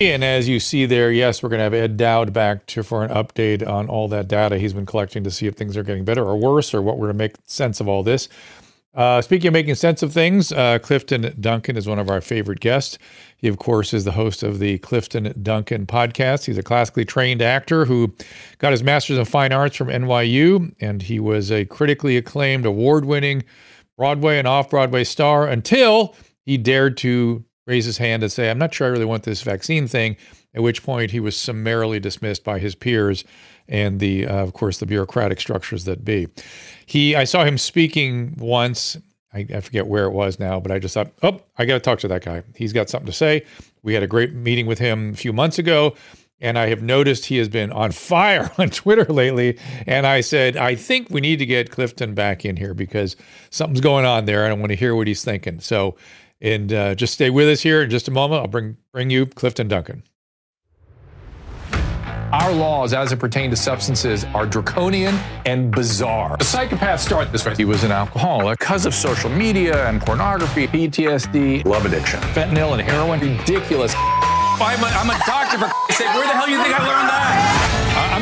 And as you see there, yes, we're going to have Ed Dowd back to, for an update on all that data he's been collecting to see if things are getting better or worse or what we're to make sense of all this. Uh, speaking of making sense of things, uh, Clifton Duncan is one of our favorite guests. He, of course, is the host of the Clifton Duncan podcast. He's a classically trained actor who got his master's in fine arts from NYU, and he was a critically acclaimed, award winning Broadway and off Broadway star until he dared to raise his hand and say, I'm not sure I really want this vaccine thing, at which point he was summarily dismissed by his peers and the, uh, of course, the bureaucratic structures that be. He, I saw him speaking once. I, I forget where it was now, but I just thought, oh, I got to talk to that guy. He's got something to say. We had a great meeting with him a few months ago. And I have noticed he has been on fire on Twitter lately. And I said, I think we need to get Clifton back in here because something's going on there. And I want to hear what he's thinking. So and uh, just stay with us here in just a moment. I'll bring bring you Clifton Duncan. Our laws, as it pertains to substances, are draconian and bizarre. The psychopaths start this way. He was an alcoholic because of social media and pornography, PTSD, love addiction, fentanyl and heroin. Ridiculous. I'm a, I'm a doctor, for sake. Where the hell do you think I learned that?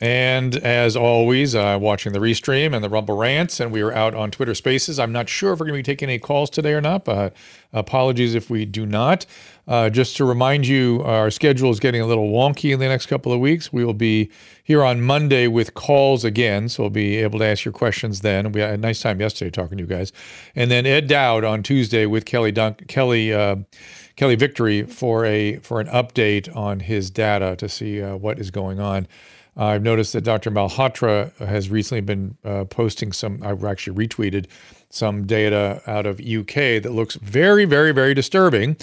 And as always, uh, watching the restream and the Rumble rants, and we are out on Twitter Spaces. I'm not sure if we're going to be taking any calls today or not, but apologies if we do not. Uh, just to remind you, our schedule is getting a little wonky in the next couple of weeks. We will be here on Monday with calls again, so we'll be able to ask your questions then. We had a nice time yesterday talking to you guys, and then Ed Dowd on Tuesday with Kelly Kelly. Uh, Kelly Victory for a for an update on his data to see uh, what is going on. Uh, I've noticed that Dr. Malhotra has recently been uh, posting some, I've actually retweeted some data out of UK that looks very, very, very disturbing.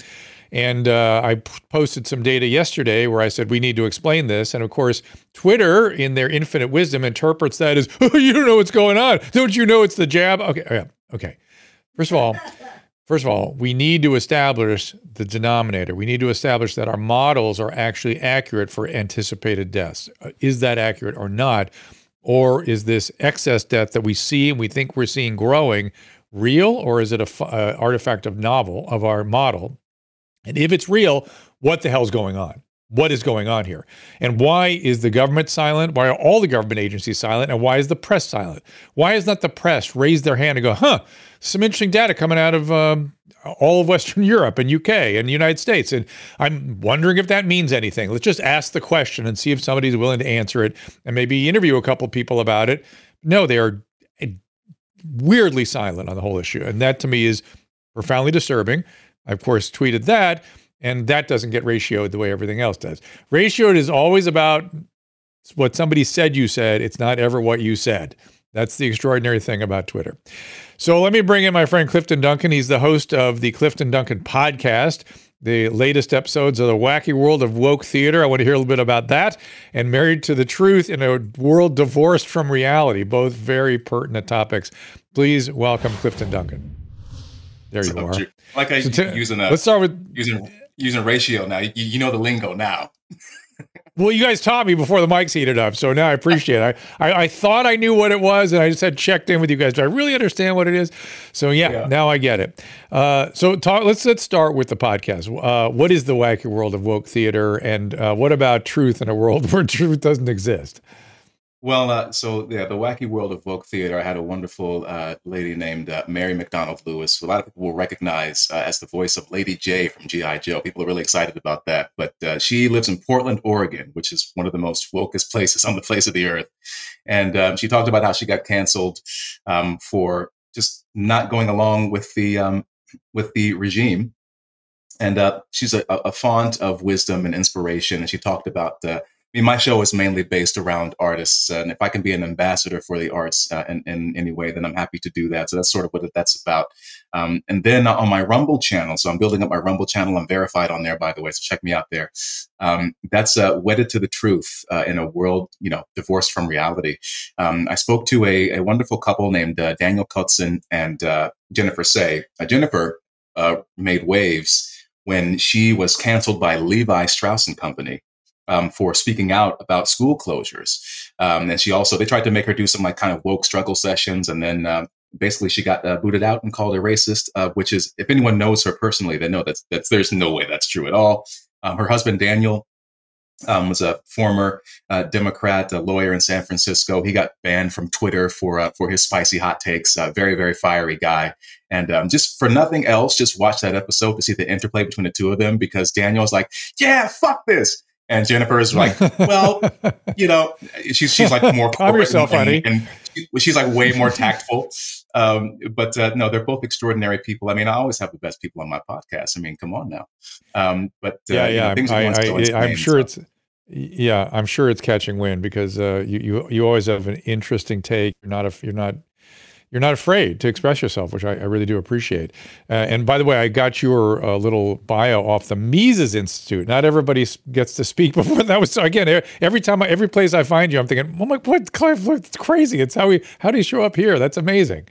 And uh, I p- posted some data yesterday where I said we need to explain this. And of course, Twitter, in their infinite wisdom, interprets that as, oh, you don't know what's going on. Don't you know it's the jab? Okay. Yeah. Okay. First of all, First of all, we need to establish the denominator. We need to establish that our models are actually accurate for anticipated deaths. Uh, is that accurate or not? Or is this excess death that we see and we think we're seeing growing real, or is it a uh, artifact of novel of our model? And if it's real, what the hell's going on? What is going on here? And why is the government silent? Why are all the government agencies silent? And why is the press silent? Why has not the press raised their hand and go, huh, some interesting data coming out of um, all of Western Europe and UK and the United States. And I'm wondering if that means anything. Let's just ask the question and see if somebody's willing to answer it and maybe interview a couple people about it. No, they are eh, weirdly silent on the whole issue. And that to me is profoundly disturbing. I, of course, tweeted that, and that doesn't get ratioed the way everything else does. Ratioed is always about what somebody said you said, it's not ever what you said. That's the extraordinary thing about Twitter. So let me bring in my friend Clifton Duncan. He's the host of the Clifton Duncan podcast, the latest episodes of the wacky world of woke theater. I want to hear a little bit about that. And Married to the Truth in a world divorced from reality, both very pertinent topics. Please welcome Clifton Duncan. There you are. Like I so t- using a, let's start with using using ratio now. You, you know the lingo now. Well, you guys taught me before the mics heated up, so now I appreciate it. I, I, I, thought I knew what it was, and I just had checked in with you guys. Do I really understand what it is? So yeah, yeah. now I get it. Uh, so talk, let's let's start with the podcast. Uh, what is the wacky world of woke theater, and uh, what about truth in a world where truth doesn't exist? Well, uh, so yeah, the wacky world of woke theater. I had a wonderful uh, lady named uh, Mary McDonald Lewis, who a lot of people will recognize uh, as the voice of Lady Jaye from GI Joe. People are really excited about that. But uh, she lives in Portland, Oregon, which is one of the most wokest places on the face of the earth. And um, she talked about how she got canceled um, for just not going along with the um, with the regime. And uh, she's a, a, font of wisdom and inspiration. And she talked about mean, my show is mainly based around artists, and if I can be an ambassador for the arts uh, in, in any way, then I'm happy to do that. So that's sort of what that's about. Um, and then on my Rumble channel, so I'm building up my Rumble channel. I'm verified on there, by the way, so check me out there. Um, that's uh, wedded to the truth uh, in a world, you know, divorced from reality. Um, I spoke to a, a wonderful couple named uh, Daniel Kotzin and uh, Jennifer Sey. Uh, Jennifer made waves when she was canceled by Levi Strauss and Company um, for speaking out about school closures. Um, and she also, they tried to make her do some like kind of woke struggle sessions. And then uh, basically she got uh, booted out and called a racist, uh, which is, if anyone knows her personally, they know that that's, there's no way that's true at all. Um, her husband, Daniel, um, was a former uh, Democrat, a lawyer in San Francisco. He got banned from Twitter for uh, for his spicy hot takes. Very very fiery guy, and um, just for nothing else, just watch that episode to see the interplay between the two of them. Because Daniel's like, "Yeah, fuck this," And Jennifer is like, well, you know, she's she's like more calm yourself, and, honey. And, she's like way more tactful. Um, but uh, no, they're both extraordinary people. I mean, I always have the best people on my podcast. I mean, come on now. Um, but uh, yeah, yeah, you know, I, am sure it's yeah, I'm sure it's catching wind because uh, you you you always have an interesting take. You're not a you're not you're not afraid to express yourself, which I, I really do appreciate. Uh, and by the way, I got your uh, little bio off the Mises Institute. Not everybody gets to speak before that was again. Every time, I, every place I find you, I'm thinking, oh my, what? It's crazy. It's how he how do you show up here? That's amazing.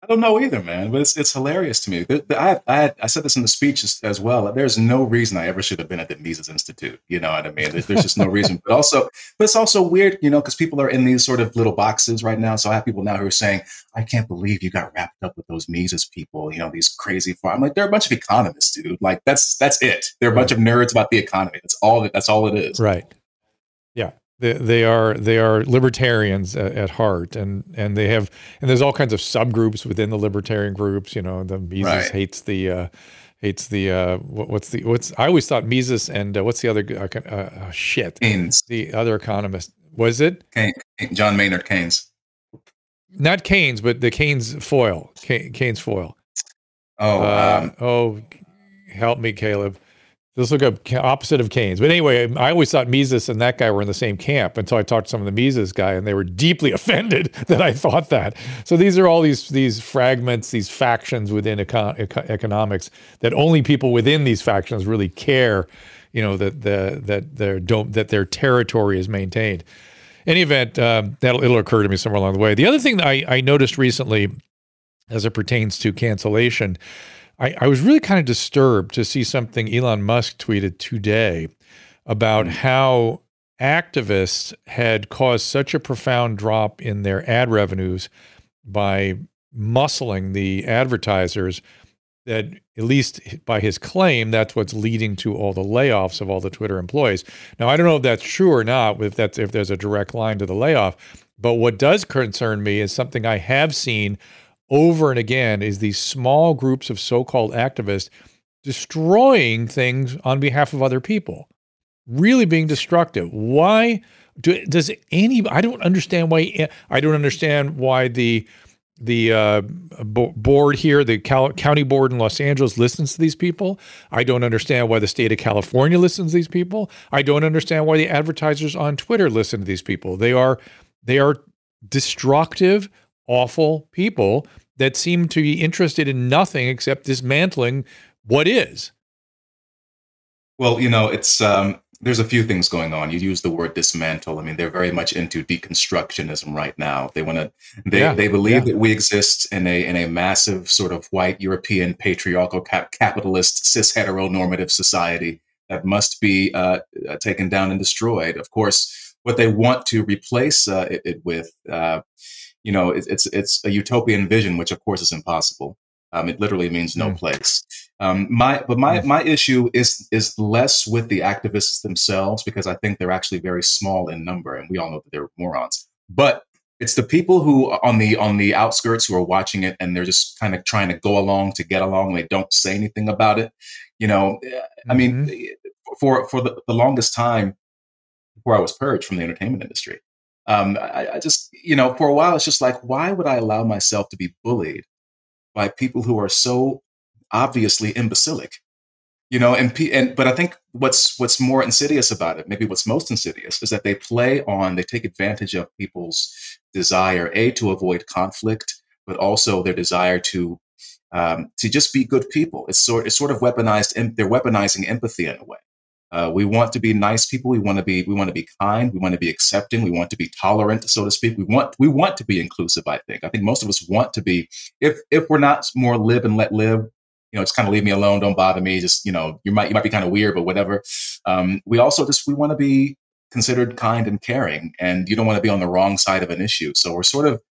I don't know either, man, but it's, it's hilarious to me. I, I, I said this in the speech as, as, well. There's no reason I ever should have been at the Mises Institute. You know what I mean? There's, there's just no reason. But also, but it's also weird, you know, because people are in these sort of little boxes right now. So I have people now who are saying, I can't believe you got wrapped up with those Mises people, you know, these crazy far. I'm like, they're a bunch of economists, dude. Like that's that's it. They're a bunch of nerds about the economy. That's all. That's all it is. Right. Yeah. They, they are they are libertarians at, at, heart, and and they have and there's all kinds of subgroups within the libertarian groups. You know, the Mises right. hates the uh, hates the uh, what, what's the what's I always thought Mises and uh, what's the other uh, uh shit? Keynes. The other economist was it? Keynes, John Maynard Keynes. Not Keynes but the Keynes foil Keynes foil. Oh uh, um, oh help me Caleb Let's look up opposite of Keynes. But anyway, I always thought Mises and that guy were in the same camp until I talked to some of the Mises guy, and they were deeply offended that I thought that. So these are all these these fragments, these factions within econ- economics that only people within these factions really care. You know that the that their don't that their territory is maintained. In Any event, um, that'll it'll occur to me somewhere along the way. The other thing that I, I noticed recently, as it pertains to cancellation I, I was really kind of disturbed to see something Elon Musk tweeted today about how activists had caused such a profound drop in their ad revenues by muscling the advertisers that at least by his claim that's what's leading to all the layoffs of all the Twitter employees. Now I don't know if that's true or not if that's if there's a direct line to the layoff, but what does concern me is something I have seen over and again is these small groups of so-called activists destroying things on behalf of other people really being destructive why do, does any i don't understand why i don't understand why the the uh, board here, the Cal- county board in Los Angeles listens to these people. I don't understand why the state of California listens to these people. I don't understand why the advertisers on Twitter listen to these people. They are they are destructive, awful people that seem to be interested in nothing except dismantling what is. Well, you know, it's um, there's a few things going on. You use the word dismantle. I mean, they're very much into deconstructionism right now. They want to. They yeah, they believe yeah. that we exist in a in a massive sort of white European patriarchal cap- capitalist cis heteronormative society that must be uh, taken down and destroyed. Of course, what they want to replace uh, it, it, with uh, you know, it's, it's, it's a utopian vision, which of course is impossible. Um, it literally means no mm. place. Um, my, but my, my issue is, is less with the activists themselves, because I think they're actually very small in number and we all know that they're morons, but it's the people who on the, on the outskirts who are watching it and they're just kind of trying to go along to get along. They don't say anything about it. You know, I mean, mm-hmm. for, for the, the longest time before I was purged from the entertainment industry, um, I, I just, you know, for a while, it's just like, why would I allow myself to be bullied by people who are so obviously imbecilic? you know and and but i think what's what's more insidious about it maybe what's most insidious is that they play on they take advantage of people's desire a to avoid conflict but also their desire to um, to just be good people it's sort it's sort of weaponized and they're weaponizing empathy in a way uh, we want to be nice people we want to be we want to be kind we want to be accepting we want to be tolerant so to speak we want we want to be inclusive i think i think most of us want to be if if we're not more live and let live you know, just kind of leave me alone. Don't bother me. Just, you know, you might, you might be kind of weird, but whatever. Um, we also just, we want to be considered kind and caring and you don't want to be on the wrong side of an issue. So we're sort of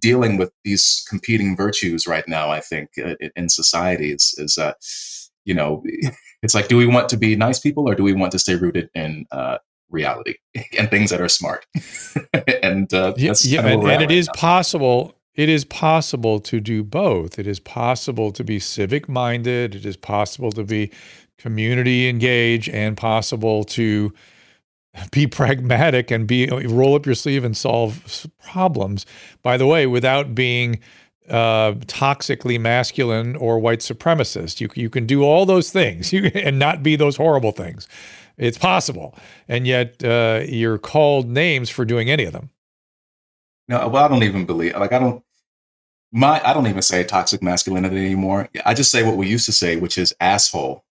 dealing with these competing virtues right now, I think, in society is, is uh, you know, it's like, do we want to be nice people or do we want to stay rooted in uh, reality and things that are smart? and uh, yeah, yeah and, and it is now. possible it is possible to do both. It is possible to be civic minded. It is possible to be community engaged and possible to be pragmatic and be roll up your sleeve and solve problems. By the way, without being uh, toxically masculine or white supremacist, you you can do all those things you, and not be those horrible things. It's possible, and yet uh, you're called names for doing any of them. No, well, I don't even believe. Like, I don't. My, I don't even say toxic masculinity anymore. I just say what we used to say, which is asshole.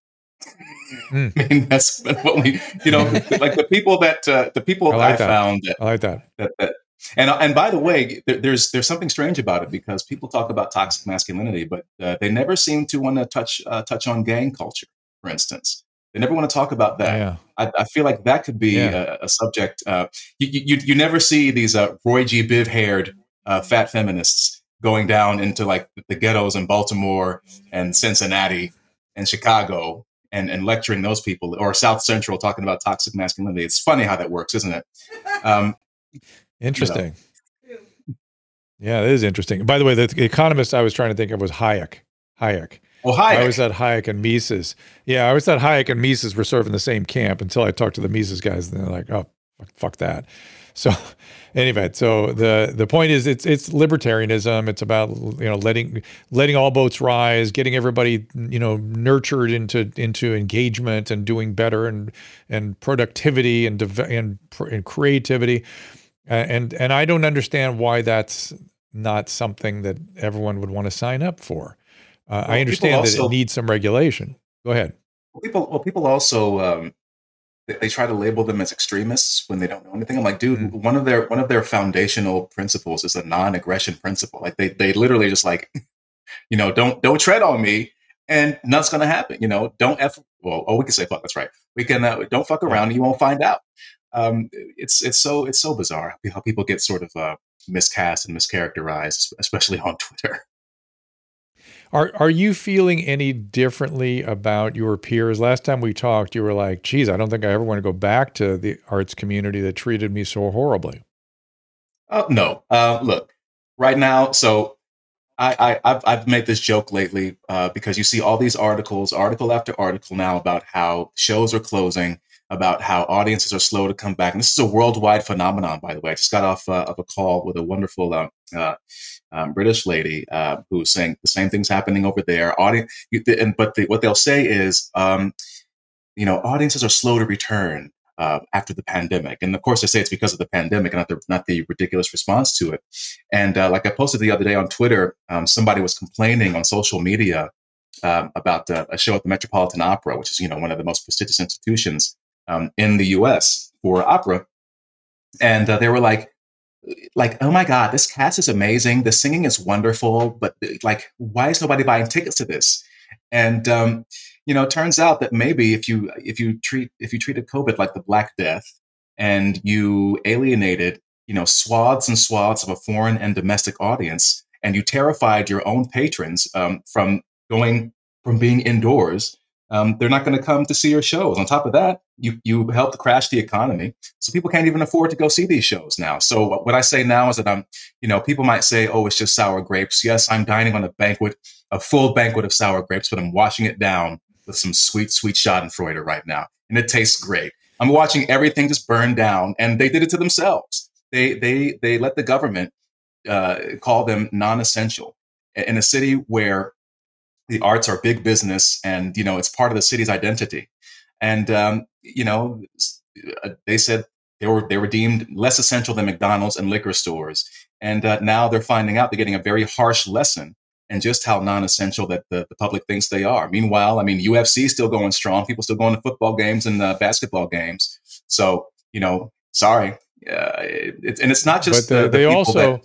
Mm. I mean, that's what we, you know, like the people that uh, the people I, like I found. That, I like that. that, that and and by the way, there, there's there's something strange about it because people talk about toxic masculinity, but uh, they never seem to want to touch uh, touch on gang culture, for instance. They never want to talk about that. Yeah. I, I, feel like that could be yeah. a, a, subject. Uh, you, you, you never see these uh, Roy G. Biv haired uh, fat feminists going down into like the ghettos in Baltimore and Cincinnati and Chicago and, and lecturing those people or South Central talking about toxic masculinity. It's funny how that works, isn't it? Um, interesting. You know. Yeah, it is interesting. By the way, the economist I was trying to think of was Hayek. Hayek. Oh, well, Hayek. I always thought Hayek and Mises. Yeah, I always thought Hayek and Mises were of the same camp until I talked to the Mises guys, and they're like, "Oh, fuck that." So, anyway, so the the point is, it's it's libertarianism. It's about you know letting letting all boats rise, getting everybody you know nurtured into into engagement and doing better and and productivity and and, and creativity. Uh, and and I don't understand why that's not something that everyone would want to sign up for. Uh, well, I understand also, that it needs some regulation. Go ahead. Well, people, well, people also um, they, they, try to label them as extremists when they don't know anything. I'm like, dude, mm-hmm. one of their one of their foundational principles is a non-aggression principle. Like they they literally just like, you know, don't don't tread on me, and nothing's gonna happen. You know, don't f. Well, oh, we can say fuck. That's right. We can uh, don't fuck around. and You won't find out. Um, it's it's so it's so bizarre how people get sort of uh, miscast and mischaracterized, especially on Twitter. Are are you feeling any differently about your peers? Last time we talked, you were like, "Geez, I don't think I ever want to go back to the arts community that treated me so horribly." Uh, no, uh, look, right now, so I, I have I've made this joke lately uh, because you see all these articles, article after article now about how shows are closing, about how audiences are slow to come back, and this is a worldwide phenomenon. By the way, I just got off uh, of a call with a wonderful uh, uh um, British lady uh, who's saying the same thing's happening over there. Audience, and but the, what they'll say is, um, you know, audiences are slow to return uh, after the pandemic, and of course they say it's because of the pandemic, and not the not the ridiculous response to it. And uh, like I posted the other day on Twitter, um, somebody was complaining on social media um, about uh, a show at the Metropolitan Opera, which is you know one of the most prestigious institutions um, in the U.S. for opera, and uh, they were like like, oh my God, this cast is amazing. The singing is wonderful, but like, why is nobody buying tickets to this? And um, you know, it turns out that maybe if you if you treat if you treated COVID like the Black Death and you alienated, you know, swaths and swaths of a foreign and domestic audience, and you terrified your own patrons um, from going from being indoors um, they're not going to come to see your shows. On top of that, you you helped crash the economy, so people can't even afford to go see these shows now. So what I say now is that I'm, you know, people might say, "Oh, it's just sour grapes." Yes, I'm dining on a banquet, a full banquet of sour grapes, but I'm washing it down with some sweet, sweet Schadenfreude right now, and it tastes great. I'm watching everything just burn down, and they did it to themselves. They they they let the government uh, call them non-essential in a city where the arts are big business, and you know it's part of the city's identity. And um, you know, uh, they said they were they were deemed less essential than McDonald's and liquor stores, and uh, now they're finding out they're getting a very harsh lesson and just how non-essential that the, the, public thinks they are. Meanwhile, I mean, UFC is still going strong. People still going to football games and uh, basketball games. So, you know, sorry, uh, it, and it's not just but the, the, the they also that,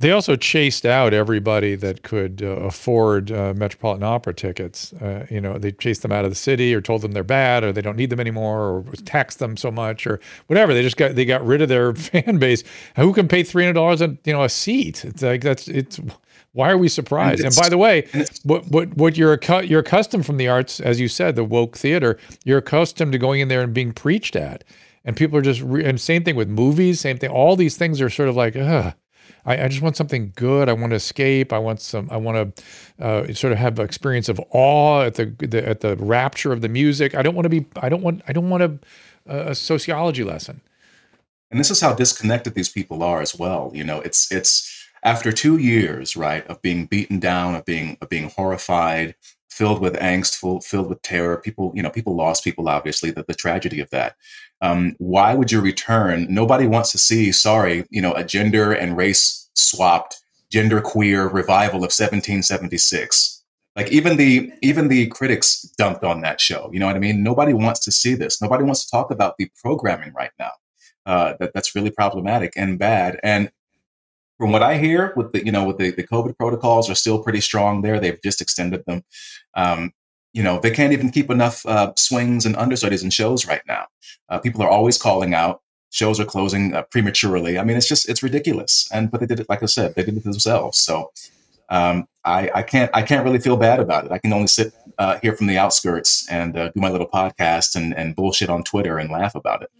they also chased out everybody that could uh, afford uh, Metropolitan Opera tickets. Uh, you know, they chased them out of the city, or told them they're bad, or they don't need them anymore, or taxed them so much, or whatever. They just got they got rid of their fan base. Who can pay three hundred dollars a you know a seat? It's like that's it's. Why are we surprised? And, and by the way, what what what you're you're accustomed from the arts, as you said, the woke theater. You're accustomed to going in there and being preached at, and people are just re- and same thing with movies, same thing. All these things are sort of like, ugh I, I, just want something good. I want to escape. I want some. I want to uh, sort of have an experience of awe at the, the, at the rapture of the music. I don't want to be. I don't want. I don't want a, a sociology lesson. And this is how disconnected these people are as well. You know, it's it's after two years, right, of being beaten down, of being of being horrified, filled with angst, full, filled with terror. People, you know, people lost people. Obviously, the, the tragedy of that um, why would you return? Nobody wants to see, sorry, you know, a gender and race swapped gender queer revival of 1776. Like even the even the critics dumped on that show. You know what I mean? Nobody wants to see this. Nobody wants to talk about the programming right now. Uh, that that's really problematic and bad. And from what I hear, with the you know with the, the COVID protocols are still pretty strong there. They've just extended them. Um, you know they can't even keep enough uh, swings and understudies and shows right now. Uh, people are always calling out shows are closing uh, prematurely. I mean it's just it's ridiculous. And but they did it like i said they did it themselves. So um, I, I can't i can't really feel bad about it. I can only sit uh, here from the outskirts and uh, do my little podcast and, and bullshit on twitter and laugh about it.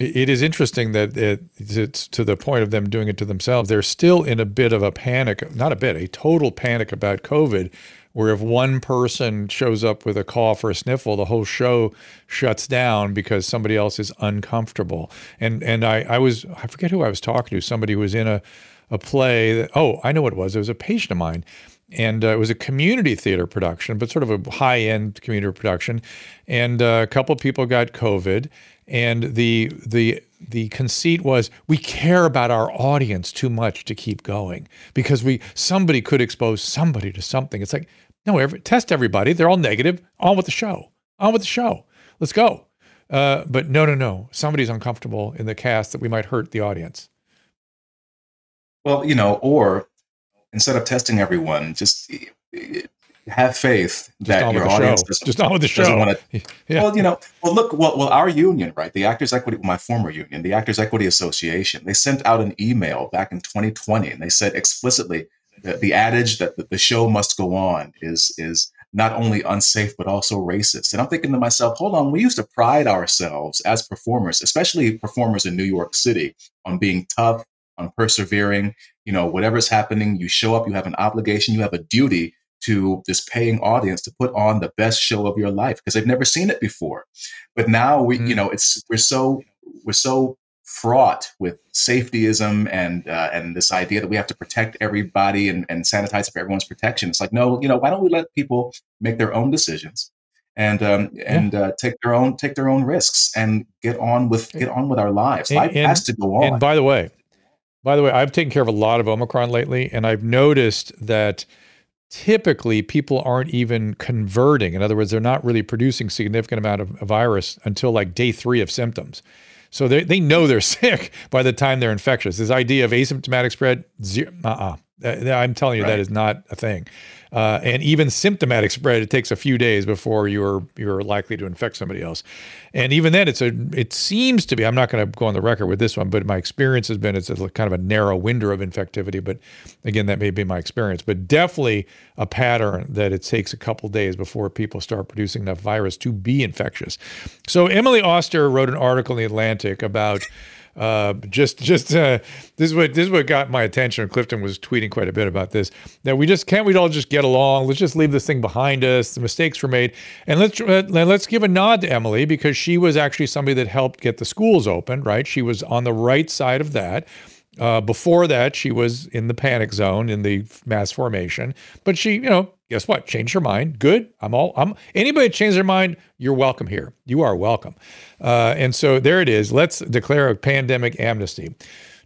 It is interesting that it, it's to the point of them doing it to themselves. They're still in a bit of a panic, not a bit, a total panic about COVID, where if one person shows up with a cough or a sniffle, the whole show shuts down because somebody else is uncomfortable. And and I, I was I forget who I was talking to, somebody who was in a, a play that, oh, I know what it was. It was a patient of mine. And uh, it was a community theater production, but sort of a high end community production. And uh, a couple people got COVID. And the the the conceit was we care about our audience too much to keep going because we somebody could expose somebody to something. It's like no, every, test everybody. They're all negative. On with the show. On with the show. Let's go. Uh, but no, no, no. Somebody's uncomfortable in the cast that we might hurt the audience. Well, you know, or instead of testing everyone, just have faith that your audience doesn't, just on with the show. Want to, yeah. Well, you know, well, look, well, well, our union, right? The Actors Equity, my former union, the Actors Equity Association, they sent out an email back in 2020, and they said explicitly the, the adage that the, show must go on is is not only unsafe but also racist. And I'm thinking to myself, hold on, we used to pride ourselves as performers, especially performers in New York City, on being tough, on persevering. You know, whatever's happening, you show up, you have an obligation, you have a duty to this paying audience to put on the best show of your life because they've never seen it before. But now we, mm. you know, it's we're so we're so fraught with safetyism and uh, and this idea that we have to protect everybody and, and sanitize for everyone's protection. It's like, no, you know, why don't we let people make their own decisions and um, and yeah. uh, take their own take their own risks and get on with get on with our lives. And, Life and, has to go on. And by the way, by the way, I've taken care of a lot of Omicron lately, and I've noticed that typically people aren't even converting. In other words, they're not really producing significant amount of virus until like day three of symptoms. So they, they know they're sick by the time they're infectious. This idea of asymptomatic spread, zero, uh-uh. Uh, I'm telling you, right. that is not a thing. Uh, and even symptomatic spread, it takes a few days before you're you're likely to infect somebody else. And even then, it's a it seems to be. I'm not going to go on the record with this one, but my experience has been it's a kind of a narrow window of infectivity. But again, that may be my experience. But definitely a pattern that it takes a couple days before people start producing enough virus to be infectious. So Emily Oster wrote an article in the Atlantic about uh, just just uh, this is what this is what got my attention. Clifton was tweeting quite a bit about this. That we just can't we all just get along? Let's just leave this thing behind us. The mistakes were made, and let's uh, let's give a nod to Emily because she was actually somebody that helped get the schools open. Right, she was on the right side of that. Uh, before that, she was in the panic zone in the mass formation, but she, you know, guess what? Changed her mind. Good. I'm all. I'm anybody change their mind. You're welcome here. You are welcome. Uh, and so there it is. Let's declare a pandemic amnesty.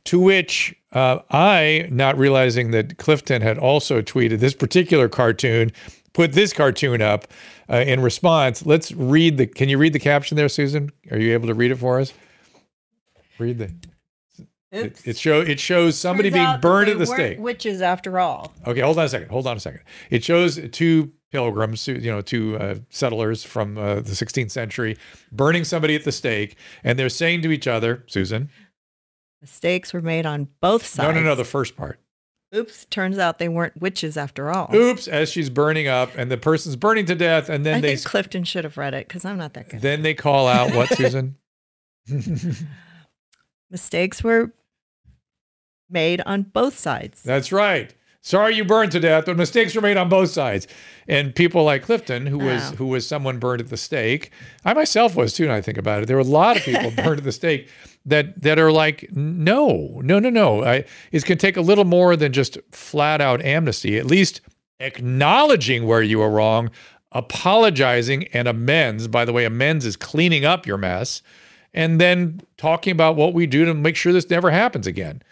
To which uh, I, not realizing that Clifton had also tweeted this particular cartoon, put this cartoon up uh, in response. Let's read the. Can you read the caption there, Susan? Are you able to read it for us? Read the. It, it show it shows somebody Turns being burned at the stake. Witches, after all. Okay, hold on a second. Hold on a second. It shows two pilgrims, you know, two uh, settlers from uh, the 16th century burning somebody at the stake, and they're saying to each other, Susan, Mistakes were made on both sides. no, no, no, the first part. Oops, turns out they weren't witches after all. Oops, as she's burning up, and the person's burning to death, and then I they think Clifton should have read it because I'm not that good. then they call out what, Susan? Mistakes were made on both sides. That's right. Sorry you burned to death, but mistakes were made on both sides. And people like Clifton, who was Oh. who was someone burned at the stake, I myself was too. and I think about it, there were a lot of people burned at the stake that that are like, no, no, no, no. I, it can take a little more than just flat out amnesty. At least acknowledging where you were wrong, apologizing, and amends. By the way, amends is cleaning up your mess, and then talking about what we do to make sure this never happens again.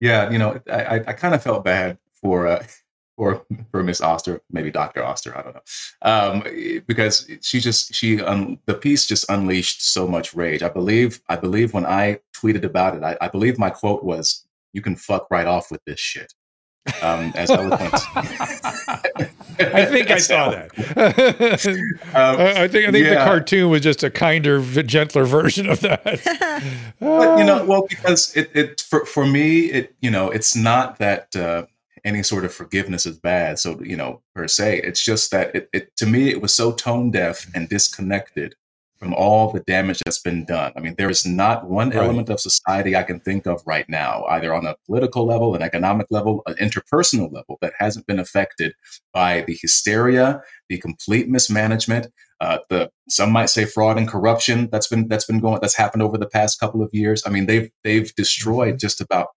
Yeah, you know, I, I, kind of felt bad for uh, for for Miss Oster, maybe Doctor Oster, I don't know, um, because she just she um, the piece just unleashed so much rage. I believe I believe when I tweeted about it, I, I believe my quote was, "You can fuck right off with this shit." Um, as eloquent. I think I saw that. Um, I I think I think the cartoon was just a kinder, gentler version of that. but you know well because it, it for, for me it you know it's not that uh, any sort of forgiveness is bad so you know per se it's just that it, it to me it was so tone deaf and disconnected from all the damage that's been done i mean there is not one Right. element of society i can think of right now either on a political level an economic level an interpersonal level that hasn't been affected by the hysteria the complete mismanagement uh, the some might say fraud and corruption that's been that's been going that's happened over the past couple of years. I mean, they've they've destroyed just about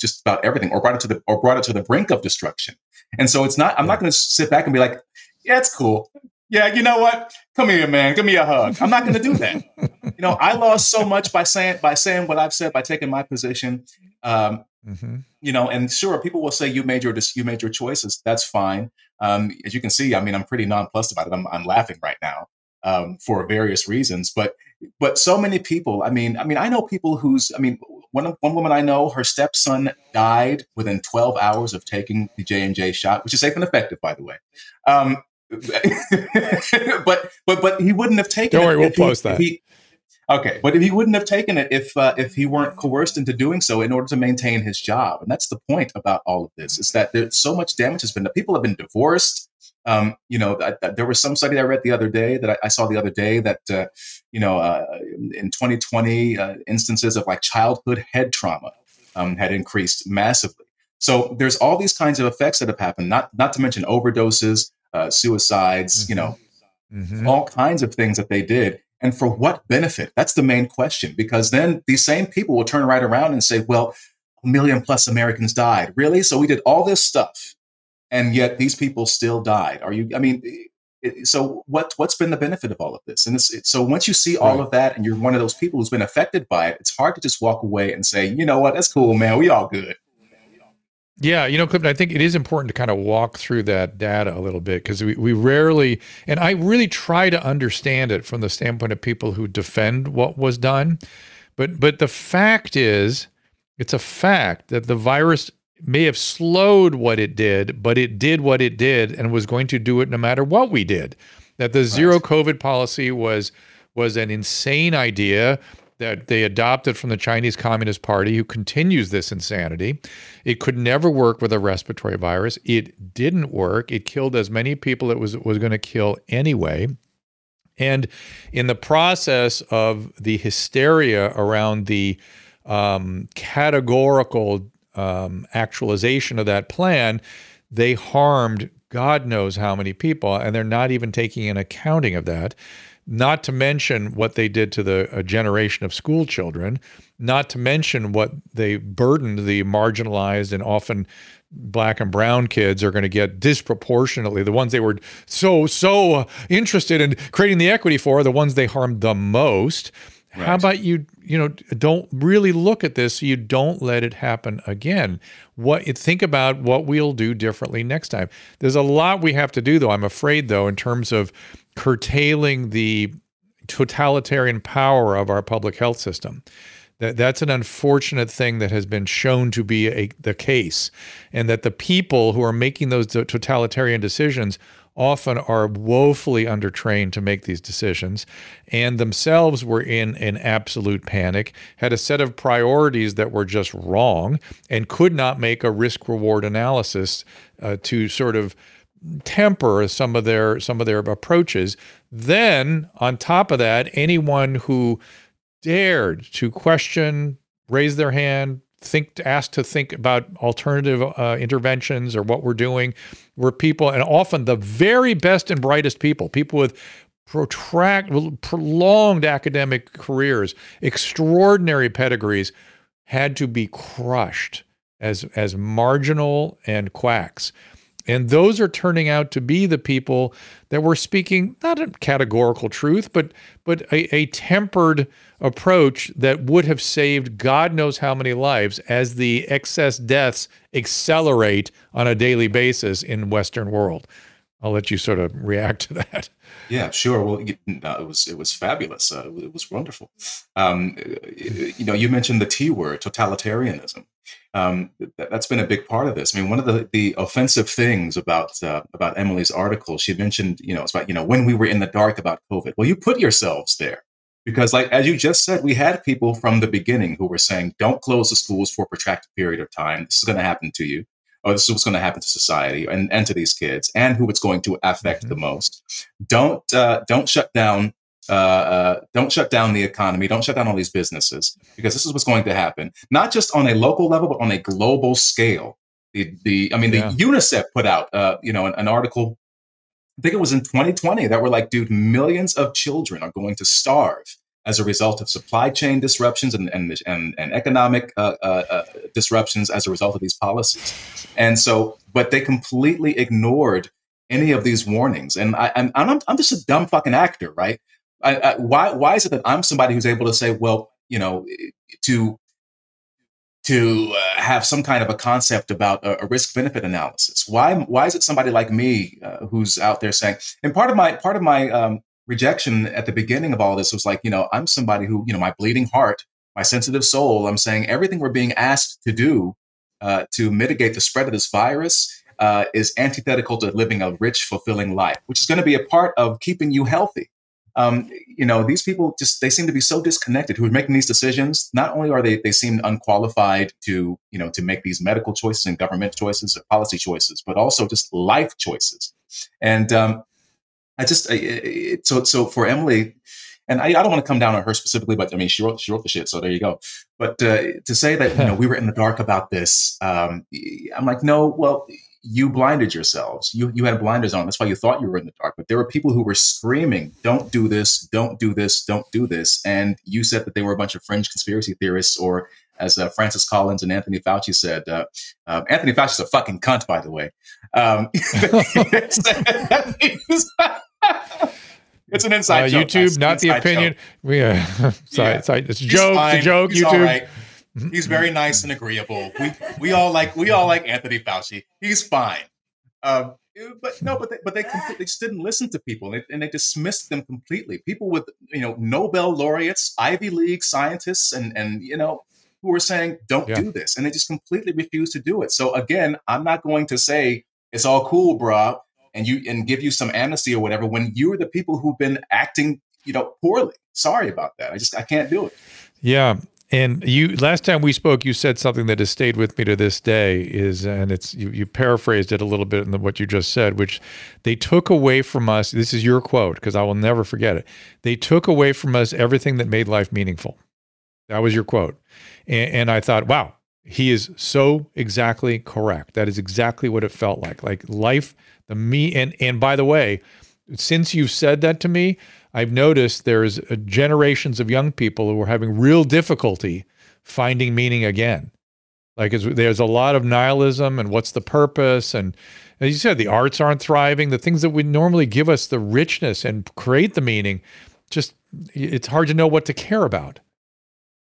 just about everything, or brought it to the or brought it to the brink of destruction. And so it's not. I'm not going to sit back and be like, yeah, it's cool. Yeah, you know what? Come here, man. Give me a hug. I'm not going to do that. you know, I lost so much by saying by saying what I've said by taking my position. Um, Mhm. you know, and sure, people will say you made your you made your choices. That's fine. Um, as you can see, I mean, I'm pretty nonplussed about it. I'm, I'm laughing right now um, for various reasons. But but so many people. I mean, I mean, I know people who's. I mean, one one woman I know, her stepson died within 12 hours of taking the J and J shot, which is safe and effective, by the way. Um, but but but he wouldn't have taken. Don't it worry, we'll if he- post that. he- Okay, but he wouldn't have taken it if uh, if he weren't coerced into doing so in order to maintain his job, and that's the point about all of this is that there's so much damage has been done. People have been divorced. Um, you know, I, I- there was some study I read the other day that I, I saw the other day that uh, you know uh, in 2020 uh, instances of like childhood head trauma um, had increased massively. So there's all these kinds of effects that have happened. Not not to mention overdoses, uh, suicides. You know, Mhm. all kinds of things that they did. And for what benefit? That's the main question. Because then these same people will turn right around and say, well, a million plus Americans died. Really? So we did all this stuff. And yet these people still died. Are you, I mean, it, so what, what's been the benefit of all of this? And it, so once you see all Right. of that and you're one of those people who's been affected by it, it's hard to just walk away and say, you know what? That's cool, man. We all good. Yeah, you know, Clifton, I think it is important to kind of walk through that data a little bit because we, we rarely, and I really try to understand it from the standpoint of people who defend what was done. But but the fact is, it's a fact that the virus may have slowed what it did, but it did what it did and was going to do it no matter what we did. That the zero COVID policy was was an insane idea that they adopted from the Chinese Communist Party, who continues this insanity. It could never work with a respiratory virus. It didn't work. It killed as many people it was was going to kill anyway. And in the process of the hysteria around the um, categorical um, actualization of that plan, they harmed God knows how many people, and they're not even taking an accounting of that. Not to mention what they did to the a generation of school children, not to mention what they burdened the marginalized and often black and brown kids are going to get disproportionately the ones they were so so interested in creating the equity for are the ones they harmed the most how about you you know don't really look at this so you don't let it happen again. What think about what we'll do differently next time. There's a lot we have to do though i'm afraid though in terms of curtailing the totalitarian power of our public health system. That that's an unfortunate thing that has been shown to be a, the case, and that the people who are making those totalitarian decisions often are woefully undertrained to make these decisions and themselves were in an absolute panic, had a set of priorities that were just wrong, and could not make a risk reward analysis uh, to sort of temper some of their some of their approaches. Then on top of that anyone who dared to question, raise their hand, think, asked to think about alternative uh, interventions or what we're doing, were people, and often the very best and brightest people, people with protract, prolonged academic careers, extraordinary pedigrees, had to be crushed as as marginal and quacks. And those are turning out to be the people that were speaking not a categorical truth, but but a, a, tempered approach that would have saved God knows how many lives as the excess deaths accelerate on a daily basis in Western world. I'll let you sort of react to that. Yeah, sure. Well, it, it was it was fabulous. Uh, it was wonderful. Um, you know, you mentioned the T word, totalitarianism. Um, that, has been a big part of this. I mean, one of the, the offensive things about uh, about Emily's article, she mentioned, you know, it's about you know when we were in the dark about COVID. Well, you put yourselves there because, like as you just said, we had people from the beginning who were saying, "Don't close the schools for a protracted period of time. This is going to happen to you." or this is what's going to happen to society and, and to these kids and who it's going to affect mm-hmm. the most. Don't uh, don't shut down uh, uh, don't shut down the economy. Don't shut down all these businesses because this is what's going to happen. Not just on a local level, but on a global scale. The the I mean, yeah. the UNICEF put out uh, you know an, an article. I think it was in 2020 that were like, dude, millions of children are going to starve as a result of supply chain disruptions and, and, and, and economic uh, uh, disruptions as a result of these policies. And so, but they completely ignored any of these warnings. And I, am I'm, I'm just a dumb fucking actor, right? I, I, why, why is it that I'm somebody who's able to say, well, you know, to to uh, have some kind of a concept about a, a risk benefit analysis. Why why is it somebody like me uh, who's out there saying? And part of my part of my um, rejection at the beginning of all this was like, you know, I'm somebody who, you know, my bleeding heart, my sensitive soul, I'm saying everything we're being asked to do uh, to mitigate the spread of this virus uh, is antithetical to living a rich, fulfilling life, which is going to be a part of keeping you healthy. Um, you know, these people just they seem to be so disconnected who are making these decisions. Not only are they they seem unqualified to you know to make these medical choices and government choices or policy choices, but also just life choices. And um, I just I, so so for Emily, and I, I don't want to come down on her specifically, but I mean she wrote she wrote the shit, so there you go. But uh, to say that you know we were in the dark about this, um, I'm like, no, well, you blinded yourselves. You you had blinders on. That's why you thought you were in the dark. But there were people who were screaming, "Don't do this! Don't do this! Don't do this!" And you said that they were a bunch of fringe conspiracy theorists, or as uh, Francis Collins and Anthony Fauci said, uh, uh, Anthony Fauci's a fucking cunt, by the way. Um, it's an inside uh, joke. YouTube, not the opinion. We, uh, sorry, yeah. sorry, it's a joke. It's a joke. YouTube. He's very nice and agreeable. We we all like we all like Anthony Fauci. He's fine. Um, but no, but they, but they they just didn't listen to people, and they, and they dismissed them completely. People with you know Nobel laureates, Ivy League scientists, and and you know who were saying don't yeah. do this, and they just completely refused to do it. So again, I'm not going to say it's all cool, bruh, and you and give you some amnesty or whatever when you're the people who've been acting, you know, poorly. Sorry about that. I just I can't do it. Yeah. And you last time we spoke, you said something that has stayed with me to this day. Is and it's you, you paraphrased it a little bit in the, what you just said, which they took away from us. This is your quote because I will never forget it. They took away from us everything that made life meaningful. That was your quote, and, and I thought, wow, he is so exactly correct. That is exactly what it felt like. Like life, the me, and and by the way, since you've said that to me, I've noticed there's uh, generations of young people who are having real difficulty finding meaning again. Like there's a lot of nihilism and what's the purpose? And as you said, the arts aren't thriving. The things that would normally give us the richness and create the meaning, just it's hard to know what to care about.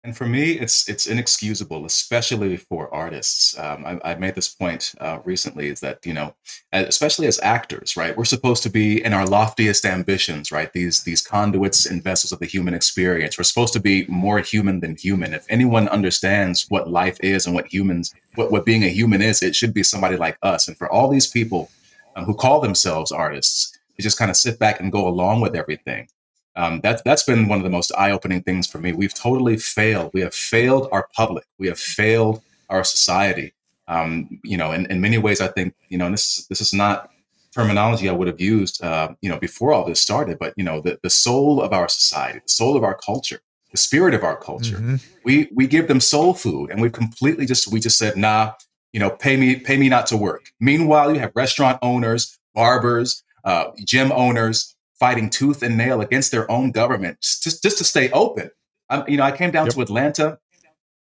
And for me, it's it's inexcusable, especially for artists. Um, I, I, made this point uh, recently: is that you know, especially as actors, right? We're supposed to be in our loftiest ambitions, right? These these conduits and vessels of the human experience. We're supposed to be more human than human. If anyone understands what life is and what humans, what what being a human is, it should be somebody like us. And for all these people um, who call themselves artists, to just kind of sit back and go along with everything um, that's that's been one of the most eye-opening things for me. We've totally failed. We have failed our public. We have failed our society. Um, you know, in, in many ways, I think you know, and this is this is not terminology I would have used, uh, you know, before all this started. But you know, the the soul of our society, the soul of our culture, the spirit of our culture. Mm-hmm. We we give them soul food, and we've completely just we just said, nah, you know, pay me pay me not to work. Meanwhile, you have restaurant owners, barbers, uh, gym owners fighting tooth and nail against their own government just, just to stay open. Um, you know, I came down yep. to Atlanta.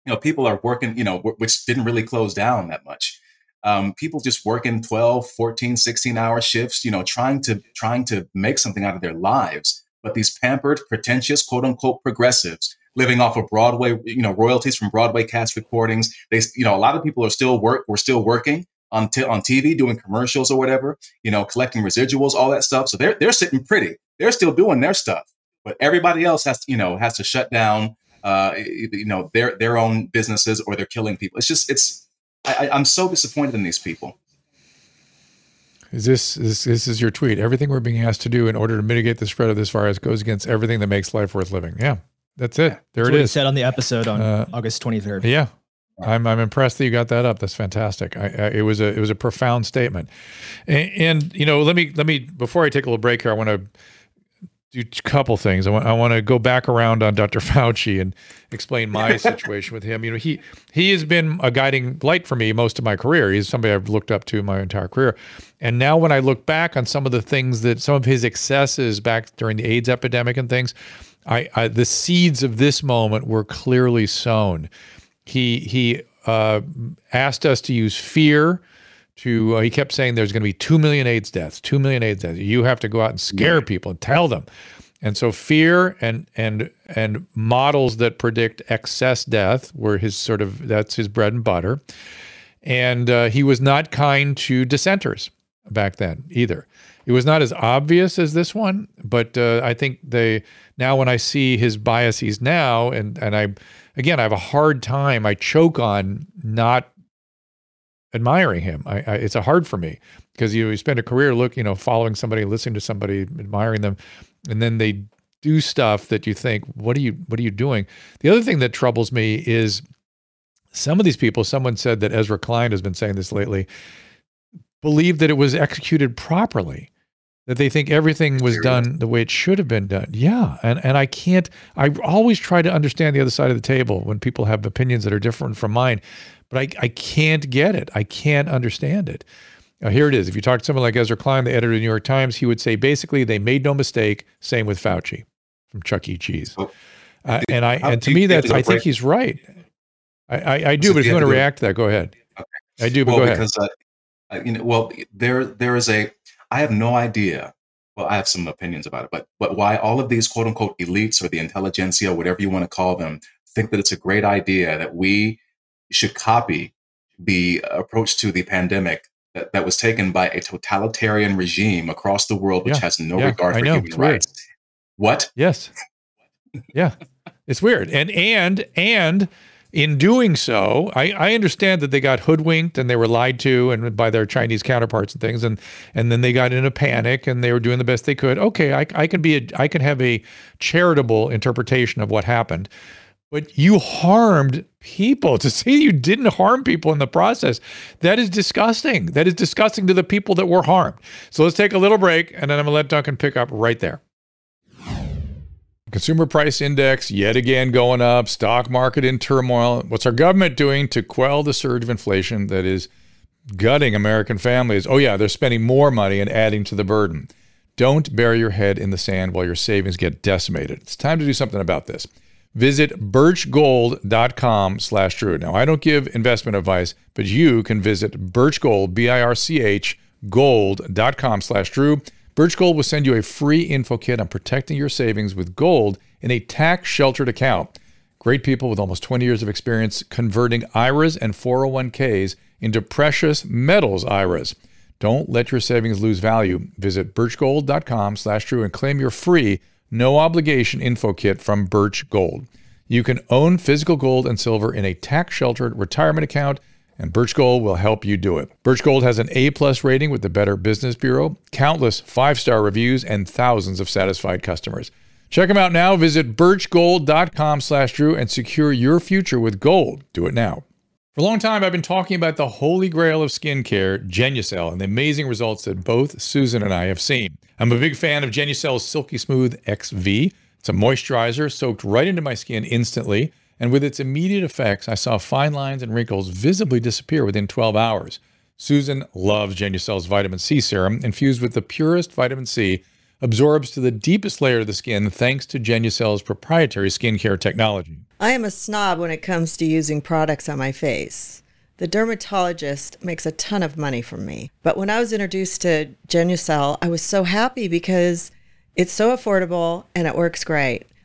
You know, people are working, you know, which didn't really close down that much. Um, people just working 12, 14, 16 hour shifts, you know, trying to trying to make something out of their lives. But these pampered, pretentious, quote unquote progressives living off of Broadway, you know, royalties from Broadway cast recordings. They, you know, a lot of people are still work, we're still working, on t- on TV doing commercials or whatever, you know, collecting residuals, all that stuff. So they're they're sitting pretty. They're still doing their stuff, but everybody else has to, you know has to shut down uh, you know their their own businesses or they're killing people. It's just it's I, I'm so disappointed in these people. Is this, this this is your tweet? Everything we're being asked to do in order to mitigate the spread of this virus goes against everything that makes life worth living. Yeah, that's it. There that's it is. said on the episode on uh, August 23rd. Yeah, I'm I'm impressed that you got that up. That's fantastic. I, I, it was a it was a profound statement, and, and, you know let me let me before I take a little break here, I want to do a couple things. I want I want to go back around on Dr. Fauci and explain my situation with him. You know he he has been a guiding light for me most of my career. He's somebody I've looked up to my entire career, and now when I look back on some of the things that some of his excesses back during the AIDS epidemic and things, I, I the seeds of this moment were clearly sown he he uh, asked us to use fear. To uh, he kept saying there's going to be two million AIDS deaths, two million AIDS deaths. You have to go out and scare people and tell them. And so fear and and and models that predict excess death were his sort of that's his bread and butter. And uh, he was not kind to dissenters back then either. It was not as obvious as this one, but uh, I think they now when I see his biases now, and and I again, I have a hard time. I choke on not admiring him. I, I, it's a hard for me because you, you spend a career look, you know, following somebody, listening to somebody, admiring them, and then they do stuff that you think, what are you, what are you doing? The other thing that troubles me is some of these people. Someone said that Ezra Klein has been saying this lately. Believe that it was executed properly that they think everything was done the way it should have been done. Yeah, and and I can't. I always try to understand the other side of the table when people have opinions that are different from mine, but I I can't get it. I can't understand it. Now, here it is. If you talk to someone like Ezra Klein, the editor of the New York Times, he would say basically they made no mistake. Same with Fauci from Chuck E. Cheese. Uh, and I and to me that's I think he's right. I I, I do, but if you want to react to that, go ahead. Okay. I do, but well, go because, ahead. Uh, you know, well, there there is a I have no idea. Well, I have some opinions about it, but but why all of these quote unquote elites or the intelligentsia, whatever you want to call them, think that it's a great idea that we should copy the approach to the pandemic that, that was taken by a totalitarian regime across the world, which yeah, has no yeah, regard for human rights. What? Yes. Yeah. it's weird. And and and in doing so, I, I, understand that they got hoodwinked and they were lied to and by their Chinese counterparts and things, and and then they got in a panic and they were doing the best they could. Okay, I, I can be a, I can have a charitable interpretation of what happened, but you harmed people. To say you didn't harm people in the process, that is disgusting. That is disgusting to the people that were harmed. So let's take a little break, and then I'm gonna let Duncan pick up right there. Consumer price index yet again going up, stock market in turmoil. What's our government doing to quell the surge of inflation that is gutting American families? Oh, yeah, they're spending more money and adding to the burden. Don't bury your head in the sand while your savings get decimated. It's time to do something about this. Visit birchgold.com slash Drew. Now, I don't give investment advice, but you can visit birchgold, B-I-R-C-H, gold.com slash Drew. Birch Gold will send you a free info kit on protecting your savings with gold in a tax-sheltered account. Great people with almost 20 years of experience converting IRAs and 401ks into precious metals IRAs. Don't let your savings lose value. Visit birchgold.com slash Drew and claim your free, no obligation info kit from Birch Gold. You can own physical gold and silver in a tax sheltered retirement account, and Birch Gold will help you do it. Birch Gold has an A plus rating with the Better Business Bureau, countless five star reviews, and thousands of satisfied customers. Check them out now. Visit birchgold.com slash Drew and secure your future with gold. Do it now. For a long time, I've been talking about the holy grail of skincare, Genucel, and the amazing results that both Susan and I have seen. I'm a big fan of Genucel's Silky Smooth XV. It's a moisturizer soaked right into my skin instantly, and with its immediate effects, I saw fine lines and wrinkles visibly disappear within 12 hours. Susan loves Genucel's vitamin C serum, infused with the purest vitamin C, absorbs to the deepest layer of the skin thanks to Genucel's proprietary skincare technology. I am a snob when it comes to using products on my face. The dermatologist makes a ton of money from me. But when I was introduced to Genucel, I was so happy because it's so affordable and it works great.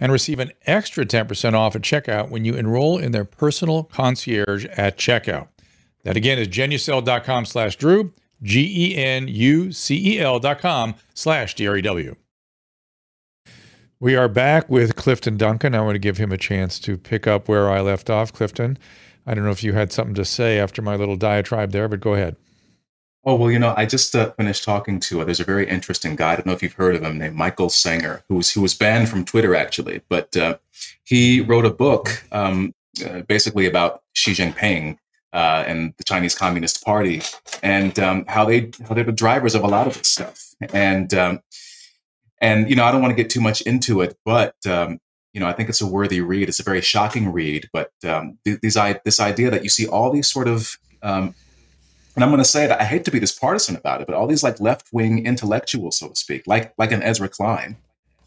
and receive an extra 10% off at checkout when you enroll in their personal concierge at checkout. That again is genucel.com slash Drew, G-E-N-U-C-E-L dot com slash D-R-E-W. We are back with Clifton Duncan. I want to give him a chance to pick up where I left off. Clifton, I don't know if you had something to say after my little diatribe there, but go ahead. Oh, well, you know, I just uh, finished talking to, uh, there's a very interesting guy. I don't know if you've heard of him named Michael Senger, who was, who was banned from Twitter, actually. But uh, he wrote a book um, uh, basically about Xi Jinping uh, and the Chinese Communist Party and um, how, they, how they're the drivers of a lot of this stuff. And, um, and you know, I don't want to get too much into it, but, um, you know, I think it's a worthy read. It's a very shocking read, but um, th- these, this idea that you see all these sort of um, and I'm going to say it, I hate to be this partisan about it, but all these like left wing intellectuals, so to speak, like like an Ezra Klein,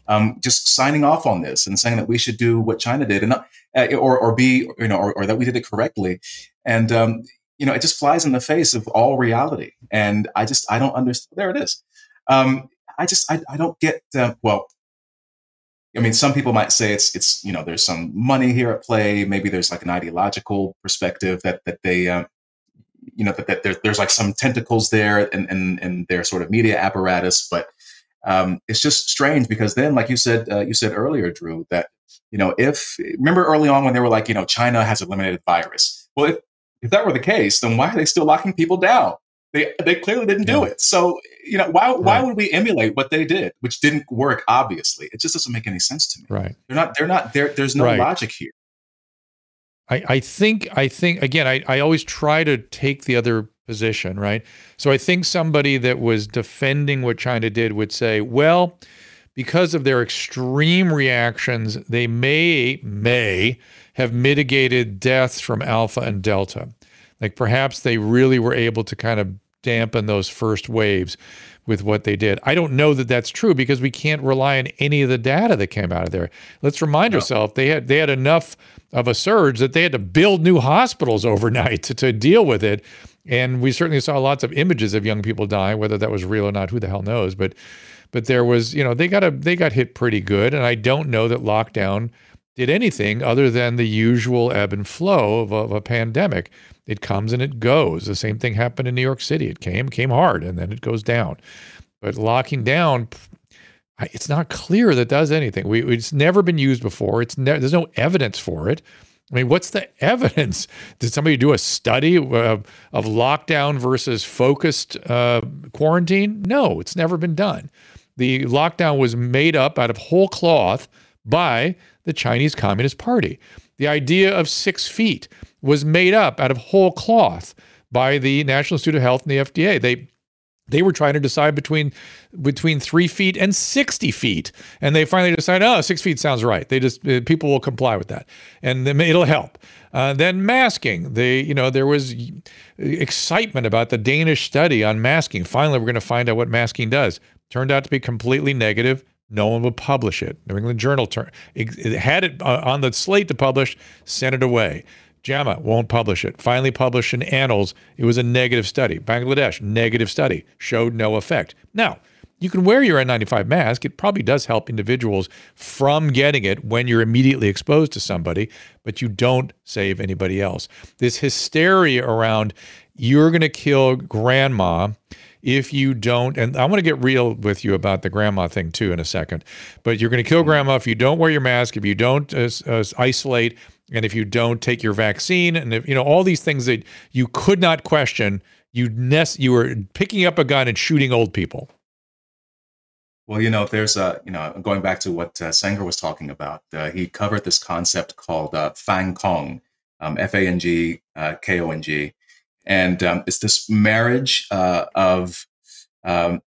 um, just signing off on this and saying that we should do what China did, and uh, or or be you know or, or, that we did it correctly, and um, you know it just flies in the face of all reality. And I just I don't understand. There it is. Um, I just I, I don't get uh, well. I mean, some people might say it's it's you know there's some money here at play. Maybe there's like an ideological perspective that that they uh, you know that, that there, there's like some tentacles there and and and their sort of media apparatus, but um, it's just strange because then, like you said, uh, you said earlier, Drew, that you know if remember early on when they were like, you know, China has eliminated virus. Well, if if that were the case, then why are they still locking people down? They they clearly didn't do it. So you know why why right. would we emulate what they did, which didn't work? Obviously, it just doesn't make any sense to me. Right? They're not. They're not. There. There's no right. logic here. I, I think I think again I, I always try to take the other position, right? So I think somebody that was defending what China did would say, well, because of their extreme reactions, they may may have mitigated deaths from alpha and delta. Like perhaps they really were able to kind of dampen those first waves with what they did. I don't know that that's true because we can't rely on any of the data that came out of there. Let's remind no. ourselves they had they had enough of a surge that they had to build new hospitals overnight to, to deal with it. And we certainly saw lots of images of young people dying, whether that was real or not, who the hell knows. But but there was, you know, they got a they got hit pretty good. And I don't know that lockdown did anything other than the usual ebb and flow of a, of a pandemic. It comes and it goes. The same thing happened in New York City. It came, came hard, and then it goes down. But locking down, it's not clear that does anything. We, it's never been used before. It's ne- there's no evidence for it. I mean, what's the evidence? Did somebody do a study of, of lockdown versus focused uh, quarantine? No, it's never been done. The lockdown was made up out of whole cloth by the Chinese Communist Party. The idea of six feet was made up out of whole cloth by the National Institute of Health and the FDA. They they were trying to decide between between three feet and 60 feet. And they finally decided oh six feet sounds right. They just uh, people will comply with that. And it'll help. Uh, then masking. They you know there was excitement about the danish study on masking. Finally we're going to find out what masking does. Turned out to be completely negative no one would publish it new england journal it, it had it uh, on the slate to publish sent it away JAMA won't publish it. Finally published in Annals, it was a negative study. Bangladesh, negative study, showed no effect. Now, you can wear your N95 mask. It probably does help individuals from getting it when you're immediately exposed to somebody, but you don't save anybody else. This hysteria around you're going to kill grandma if you don't and i want to get real with you about the grandma thing too in a second but you're going to kill grandma if you don't wear your mask if you don't uh, uh, isolate and if you don't take your vaccine and if, you know all these things that you could not question you nest you were picking up a gun and shooting old people. Well you know there's a you know going back to what uh, senger was talking about uh, he covered this concept called uh, fang kong um, f-a-n-g uh, k-o-n-g and um, it's this marriage uh, of um,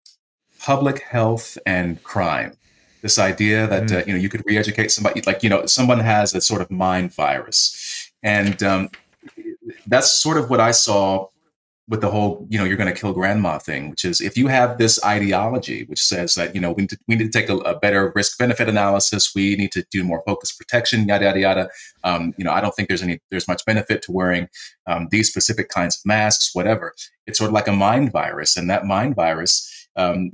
public health and crime this idea that mm. uh, you know you could re-educate somebody like you know someone has a sort of mind virus and um, that's sort of what i saw with the whole you know you're going to kill grandma thing which is if you have this ideology which says that you know we need to, we need to take a, a better risk benefit analysis we need to do more focused protection yada yada yada um, you know i don't think there's any there's much benefit to wearing um, these specific kinds of masks whatever it's sort of like a mind virus and that mind virus um,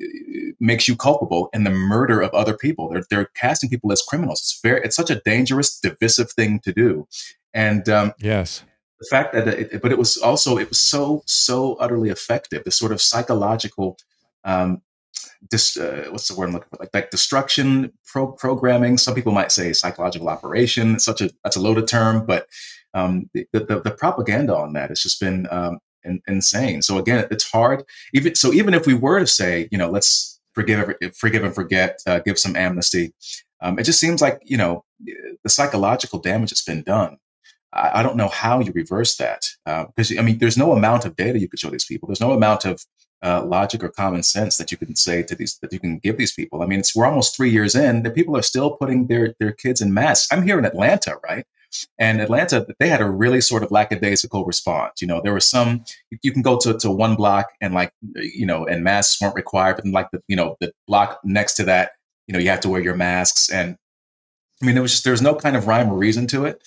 makes you culpable in the murder of other people. They're, they're casting people as criminals. It's very, it's such a dangerous, divisive thing to do. And um, yes, the fact that, it, but it was also, it was so, so utterly effective. The sort of psychological, um, dis, uh, what's the word I'm looking for? Like, like destruction pro- programming. Some people might say psychological operation. It's such a, that's a loaded term, but um, the, the, the, propaganda on that has just been um, in, insane. So again, it's hard. Even so, even if we were to say, you know, let's forgive, forgive and forget, uh, give some amnesty, um, it just seems like you know the psychological damage that's been done. I, I don't know how you reverse that because uh, I mean, there's no amount of data you could show these people. There's no amount of uh, logic or common sense that you can say to these that you can give these people. I mean, it's we're almost three years in. The people are still putting their their kids in masks. I'm here in Atlanta, right? And Atlanta, they had a really sort of lackadaisical response. You know, there was some, you can go to, to one block and like, you know, and masks weren't required, but then like the, you know, the block next to that, you know, you have to wear your masks. And I mean, there was just, there was no kind of rhyme or reason to it.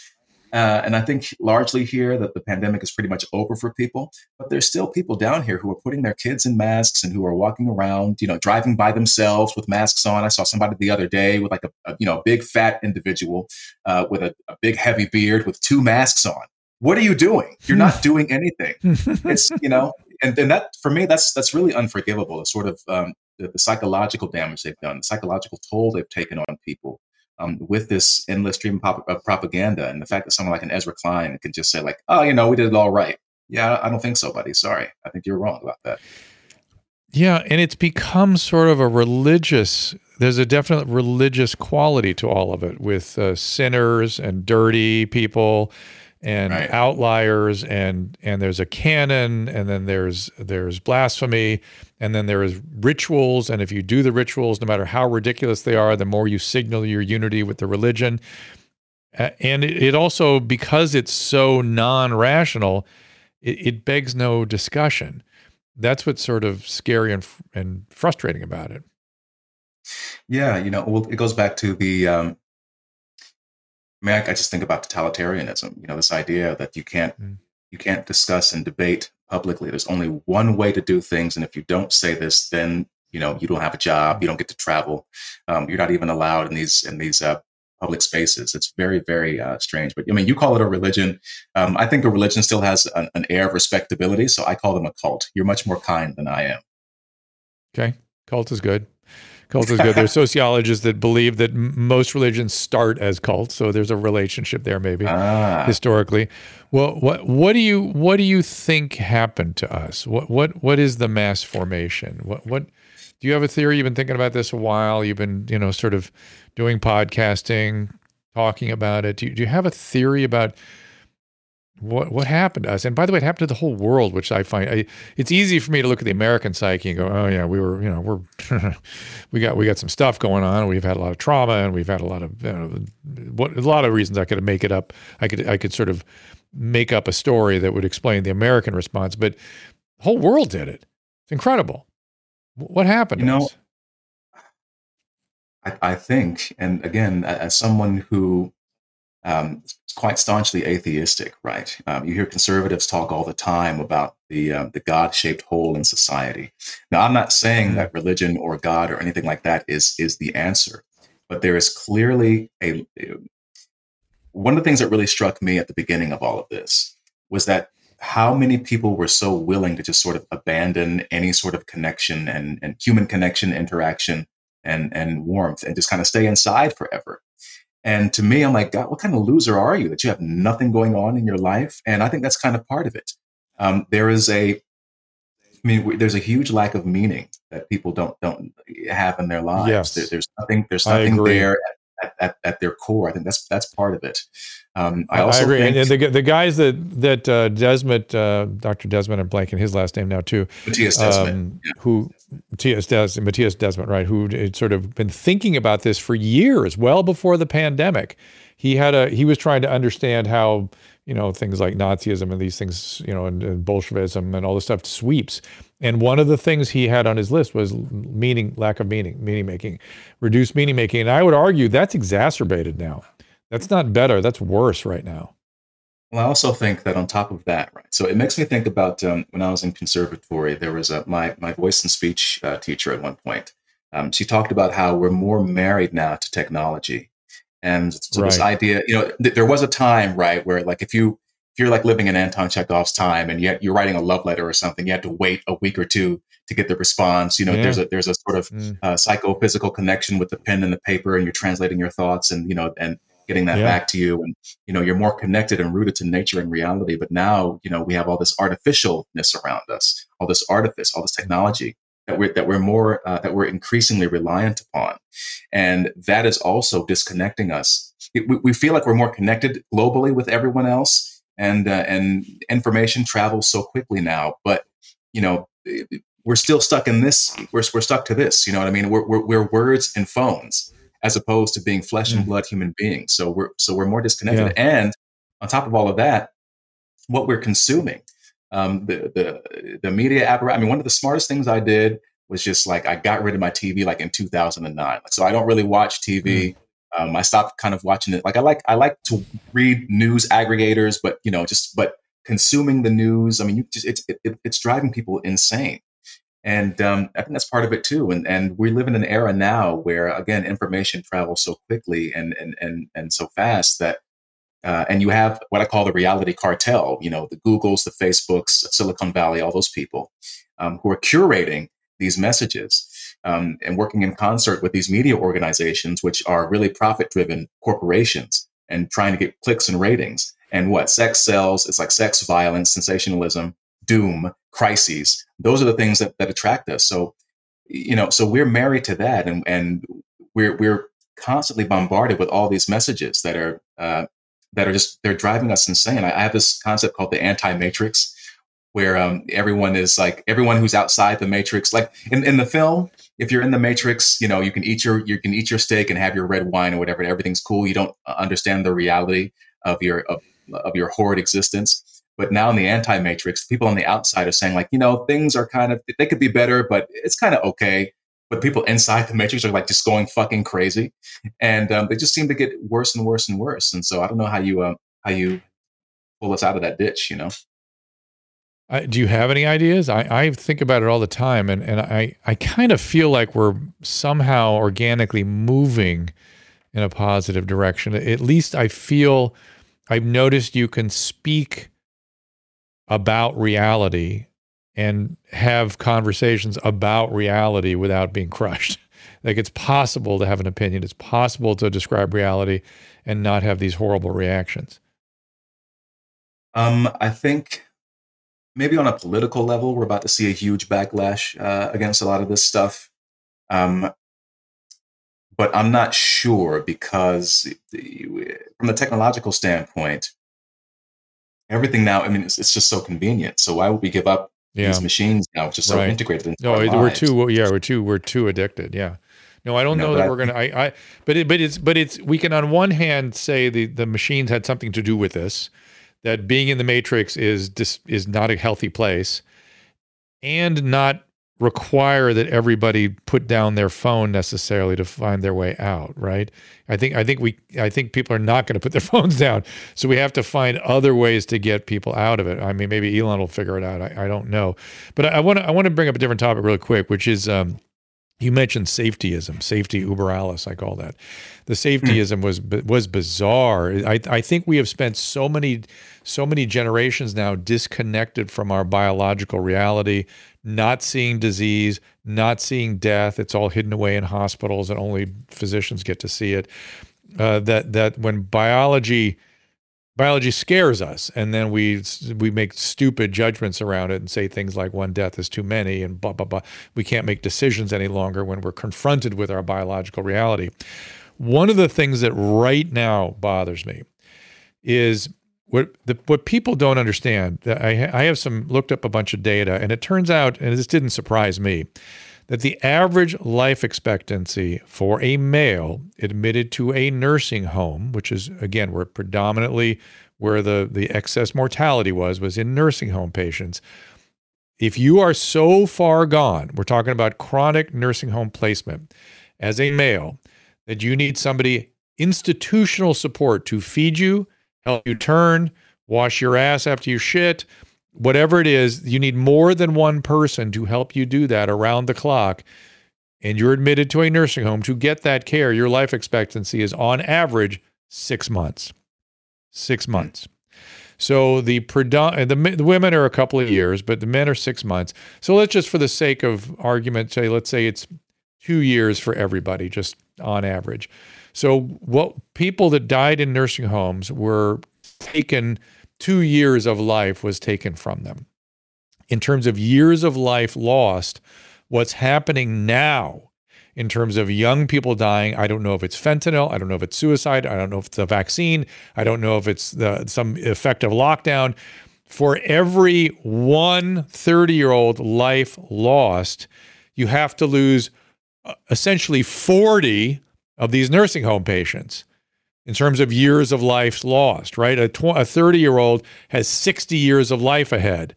Uh, and I think largely here that the pandemic is pretty much over for people, but there's still people down here who are putting their kids in masks and who are walking around, you know, driving by themselves with masks on. I saw somebody the other day with like a, a you know, a big fat individual uh, with a, a big heavy beard with two masks on. What are you doing? You're not doing anything. it's you know, and then that for me, that's that's really unforgivable. The sort of um, the, the psychological damage they've done, the psychological toll they've taken on people um, with this endless stream of propaganda and the fact that someone like an Ezra Klein could just say like, oh, you know, we did it all right. Yeah, I don't think so, buddy. Sorry. I think you're wrong about that. Yeah, and it's become sort of a religious. There's a definite religious quality to all of it, with uh, sinners and dirty people, and right. outliers, and and there's a canon, and then there's there's blasphemy, and then there is rituals. And if you do the rituals no matter how ridiculous they are the more you signal your unity with the religion. And it also because it's so non-rational it, it begs no discussion. That's what's sort of scary and, and frustrating about it. Yeah you know well, it goes back to the um I mean, I, I just think about totalitarianism. You know, this idea that you can't mm. you can't discuss and debate publicly. There's only one way to do things, and if you don't say this, then you know you don't have a job, you don't get to travel, um, you're not even allowed in these in these uh, public spaces. It's very very uh, strange. But I mean, you call it a religion. Um, I think a religion still has an, an air of respectability, so I call them a cult. You're much more kind than I am. Okay, cult is good. Cult is good. There's sociologists that believe that m- most religions start as cults, so there's a relationship there, maybe ah. historically. Well, what what do you what do you think happened to us? What what what is the mass formation? What what Do you have a theory? You've been thinking about this a while. You've been, you know, sort of doing podcasting, talking about it. Do you, do you have a theory about what what happened to us? And by the way, it happened to the whole world, which I find I, it's easy for me to look at the American psyche and go, oh yeah, we were, you know, we're we got we got some stuff going on. We've had a lot of trauma, and we've had a lot of you know, what a lot of reasons I could make it up. I could I could sort of make up a story that would explain the American response, but the whole world did it. It's incredible. What happened? You know, I, I, think, and again, as someone who um, quite staunchly atheistic, right? Um, you hear conservatives talk all the time about the uh, the God-shaped hole in society. Now, I'm not saying mm-hmm. that religion or God or anything like that is is the answer, but there is clearly a one of the things that really struck me at the beginning of all of this was that how many people were so willing to just sort of abandon any sort of connection and, and human connection, interaction, and and warmth, and just kind of stay inside forever. And to me, I'm like, God, what kind of loser are you that you have nothing going on in your life? And I think that's kind of part of it. Um, there is a, I mean, there's a huge lack of meaning that people don't don't have in their lives. Yes. There, there's nothing. There's nothing there at, at, at, their core. I think that's that's part of it. Um, I also I agree. Think, and the, the guys that that uh, Desmet, uh, Dr. Desmet, I'm blanking his last name now too. Mattias Desmet, um, yeah. who Mattias Des, Mattias Desmet, right? Who had sort of been thinking about this for years, well before the pandemic. He had a he was trying to understand how you know things like Nazism and these things, you know, and, and Bolshevism and all this stuff sweeps. And one of the things he had on his list was meaning, lack of meaning, meaning making, reduced meaning making. And I would argue that's exacerbated now. That's not better. That's worse right now. Well, I also think that on top of that, right? So it makes me think about um, when I was in conservatory. There was a my my voice and speech uh, teacher at one point. Um, she talked about how we're more married now to technology, and so right. this idea, you know, th- there was a time, right, where like if you if you're like living in Anton Chekhov's time and yet you're writing a love letter or something, you have to wait a week or two to get the response. You know, yeah. there's a there's a sort of mm. uh, psychophysical connection with the pen and the paper, and you're translating your thoughts, and you know, and getting that yeah. back to you, and you know, you're more connected and rooted to nature and reality. But now, you know, we have all this artificialness around us, all this artifice, all this technology that we're that we're more uh, that we're increasingly reliant upon, and that is also disconnecting us. It, we, we feel like we're more connected globally with everyone else and uh, and information travels so quickly now. But you know, we're still stuck in this. We're we're stuck to this. You know what I mean? We're we're, we're words and phones as opposed to being flesh and mm. blood human beings. So we're so we're more disconnected. Yeah. And on top of all of that, what we're consuming, um, the the the media apparatus. I mean, one of the smartest things I did was just like I got rid of my TV like in 2009. So I don't really watch TV. Mm. Um, I stopped kind of watching it. Like I like I like to read news aggregators, but you know, just but consuming the news. I mean, you just it's it, it's driving people insane, and um, I think that's part of it too. And and we live in an era now where again information travels so quickly and and and and so fast that. Uh, and you have what I call the reality cartel, you know, the Googles, the Facebooks, Silicon Valley, all those people um, who are curating these messages um, and working in concert with these media organizations, which are really profit driven corporations and trying to get clicks and ratings. And what sex sells, it's like sex, violence, sensationalism, doom, crises. Those are the things that, that attract us. So, you know, so we're married to that and, and we're, we're constantly bombarded with all these messages that are, uh, that are just, they're driving us insane. I, I have this concept called the anti matrix where um, everyone is like everyone who's outside the matrix like in, in the film if you're in the matrix you know you can eat your you can eat your steak and have your red wine or whatever everything's cool. You don't uh, understand the reality of your of, of your horrid existence. But now in the anti-matrix people on the outside are saying like you know things are kind of they could be better but it's kind of okay but people inside the matrix are like just going fucking crazy and um, they just seem to get worse and worse and worse and so i don't know how you uh, how you pull us out of that ditch you know I, do you have any ideas? I, I think about it all the time, and, and I, I kind of feel like we're somehow organically moving in a positive direction. At least I feel I've noticed you can speak about reality and have conversations about reality without being crushed. like it's possible to have an opinion, it's possible to describe reality and not have these horrible reactions. Um, I think maybe on a political level, we're about to see a huge backlash uh, against a lot of this stuff. Um, but I'm not sure because the, from the technological standpoint, everything now, I mean, it's, it's, just so convenient. So why would we give up yeah. these machines now, just so right. integrated into no, we're lives? too, yeah, we're too, we're too addicted. Yeah. No, I don't no, know that I, we're gonna. I, I, but it, but it's, but it's. We can on one hand say the the machines had something to do with this, that being in the matrix is dis, is not a healthy place, and not require that everybody put down their phone necessarily to find their way out right? I think i think we i think people are not going to put their phones down. So we have to find other ways to get people out of it. I mean maybe elon will figure it out. I, I don't know. But i want to i want to bring up a different topic really quick which is um, you mentioned safetyism, safety uber alles, I call that. The safetyism was was bizarre. I, I think we have spent so many so many generations now disconnected from our biological reality, not seeing disease, not seeing death. It's all hidden away in hospitals, and only physicians get to see it. Uh, that that when biology biology scares us and then we we make stupid judgments around it and say things like one death is too many and blah blah blah we can't make decisions any longer when we're confronted with our biological reality one of the things that right now bothers me is what the, what people don't understand I, I have some looked up a bunch of data and it turns out and this didn't surprise me that the average life expectancy for a male admitted to a nursing home, which is again where predominantly where the, the excess mortality was, was in nursing home patients. If you are so far gone, we're talking about chronic nursing home placement as a male, that you need somebody institutional support to feed you, help you turn, wash your ass after you shit, whatever it is, you need more than one person to help you do that around the clock. And you're admitted to a nursing home to get that care. Your life expectancy is on average six months. Six hmm. months. So the predom- the, the women are a couple of years, but the men are six months. So let's just, for the sake of argument, say let's say it's two years for everybody, just on average. So what people that died in nursing homes were taken two years of life was taken from them. In terms of years of life lost, what's happening now in terms of young people dying, I don't know if it's fentanyl, I don't know if it's suicide, I don't know if it's a vaccine, I don't know if it's the, some effect of lockdown. For every one 30 year old life lost, you have to lose uh, essentially 40 of these nursing home patients in terms of years of life lost, right? A, tw- a 30 year old has 60 years of life ahead.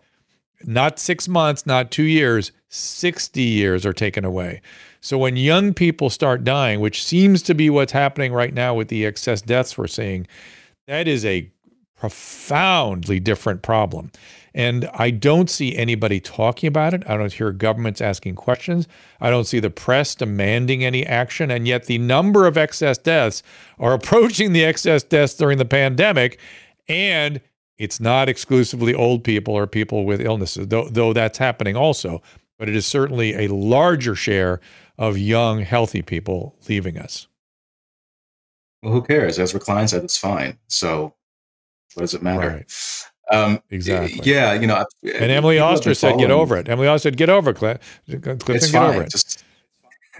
Not six months, not two years, 60 years are taken away. So when young people start dying, which seems to be what's happening right now with the excess deaths we're seeing, that is a profoundly different problem. And I don't see anybody talking about it. I don't hear governments asking questions. I don't see the press demanding any action. And yet the number of excess deaths are approaching the excess deaths during the pandemic. And it's not exclusively old people or people with illnesses, though, though that's happening also. But it is certainly a larger share of young, healthy people leaving us. Well, who cares? Ezra Klein said, it's fine. So what does it matter? Right. Um, exactly. Yeah, you know. And Emily Oster said, "Get over it." Emily Oster said, "Get over it, Cliff. Clifton, get over it." Just,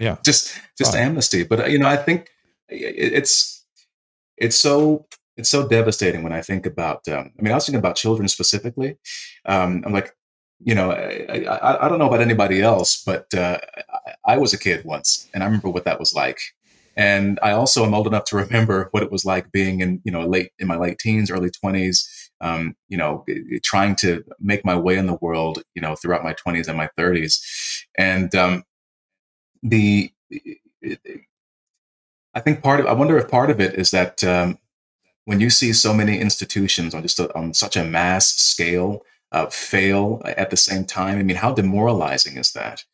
yeah, just just fine. amnesty. But you know, I think it's it's so it's so devastating when I think about. Um, I mean, I was thinking about children specifically. Um, I'm like, you know, I, I, I, don't know about anybody else, but uh, I, I was a kid once, and I remember what that was like. And I also am old enough to remember what it was like being in, you know, late in my late teens, early twenties, um, you know, trying to make my way in the world, you know, throughout my 20s and my 30s. And um, the, I think part of, I wonder if part of it is that um, when you see so many institutions on just a, on such a mass scale uh, fail at the same time, I mean, how demoralizing is that?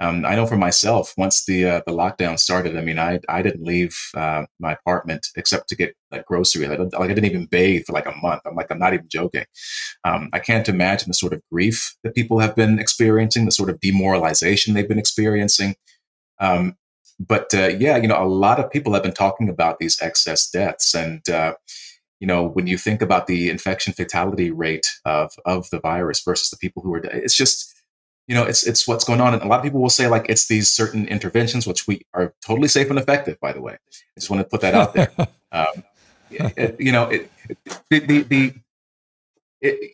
Um, I know for myself, once the uh, the lockdown started, I mean, I I didn't leave uh, my apartment except to get like groceries. I like I didn't even bathe for like a month. I'm like I'm not even joking. Um, I can't imagine the sort of grief that people have been experiencing, the sort of demoralization they've been experiencing. Um, but uh, yeah, you know, a lot of people have been talking about these excess deaths, and uh, you know, when you think about the infection fatality rate of of the virus versus the people who are, it's just you know, it's it's what's going on. And a lot of people will say like it's these certain interventions, which we are totally safe and effective. By the way, I just want to put that out there. um, it, you know, it, the the, the it,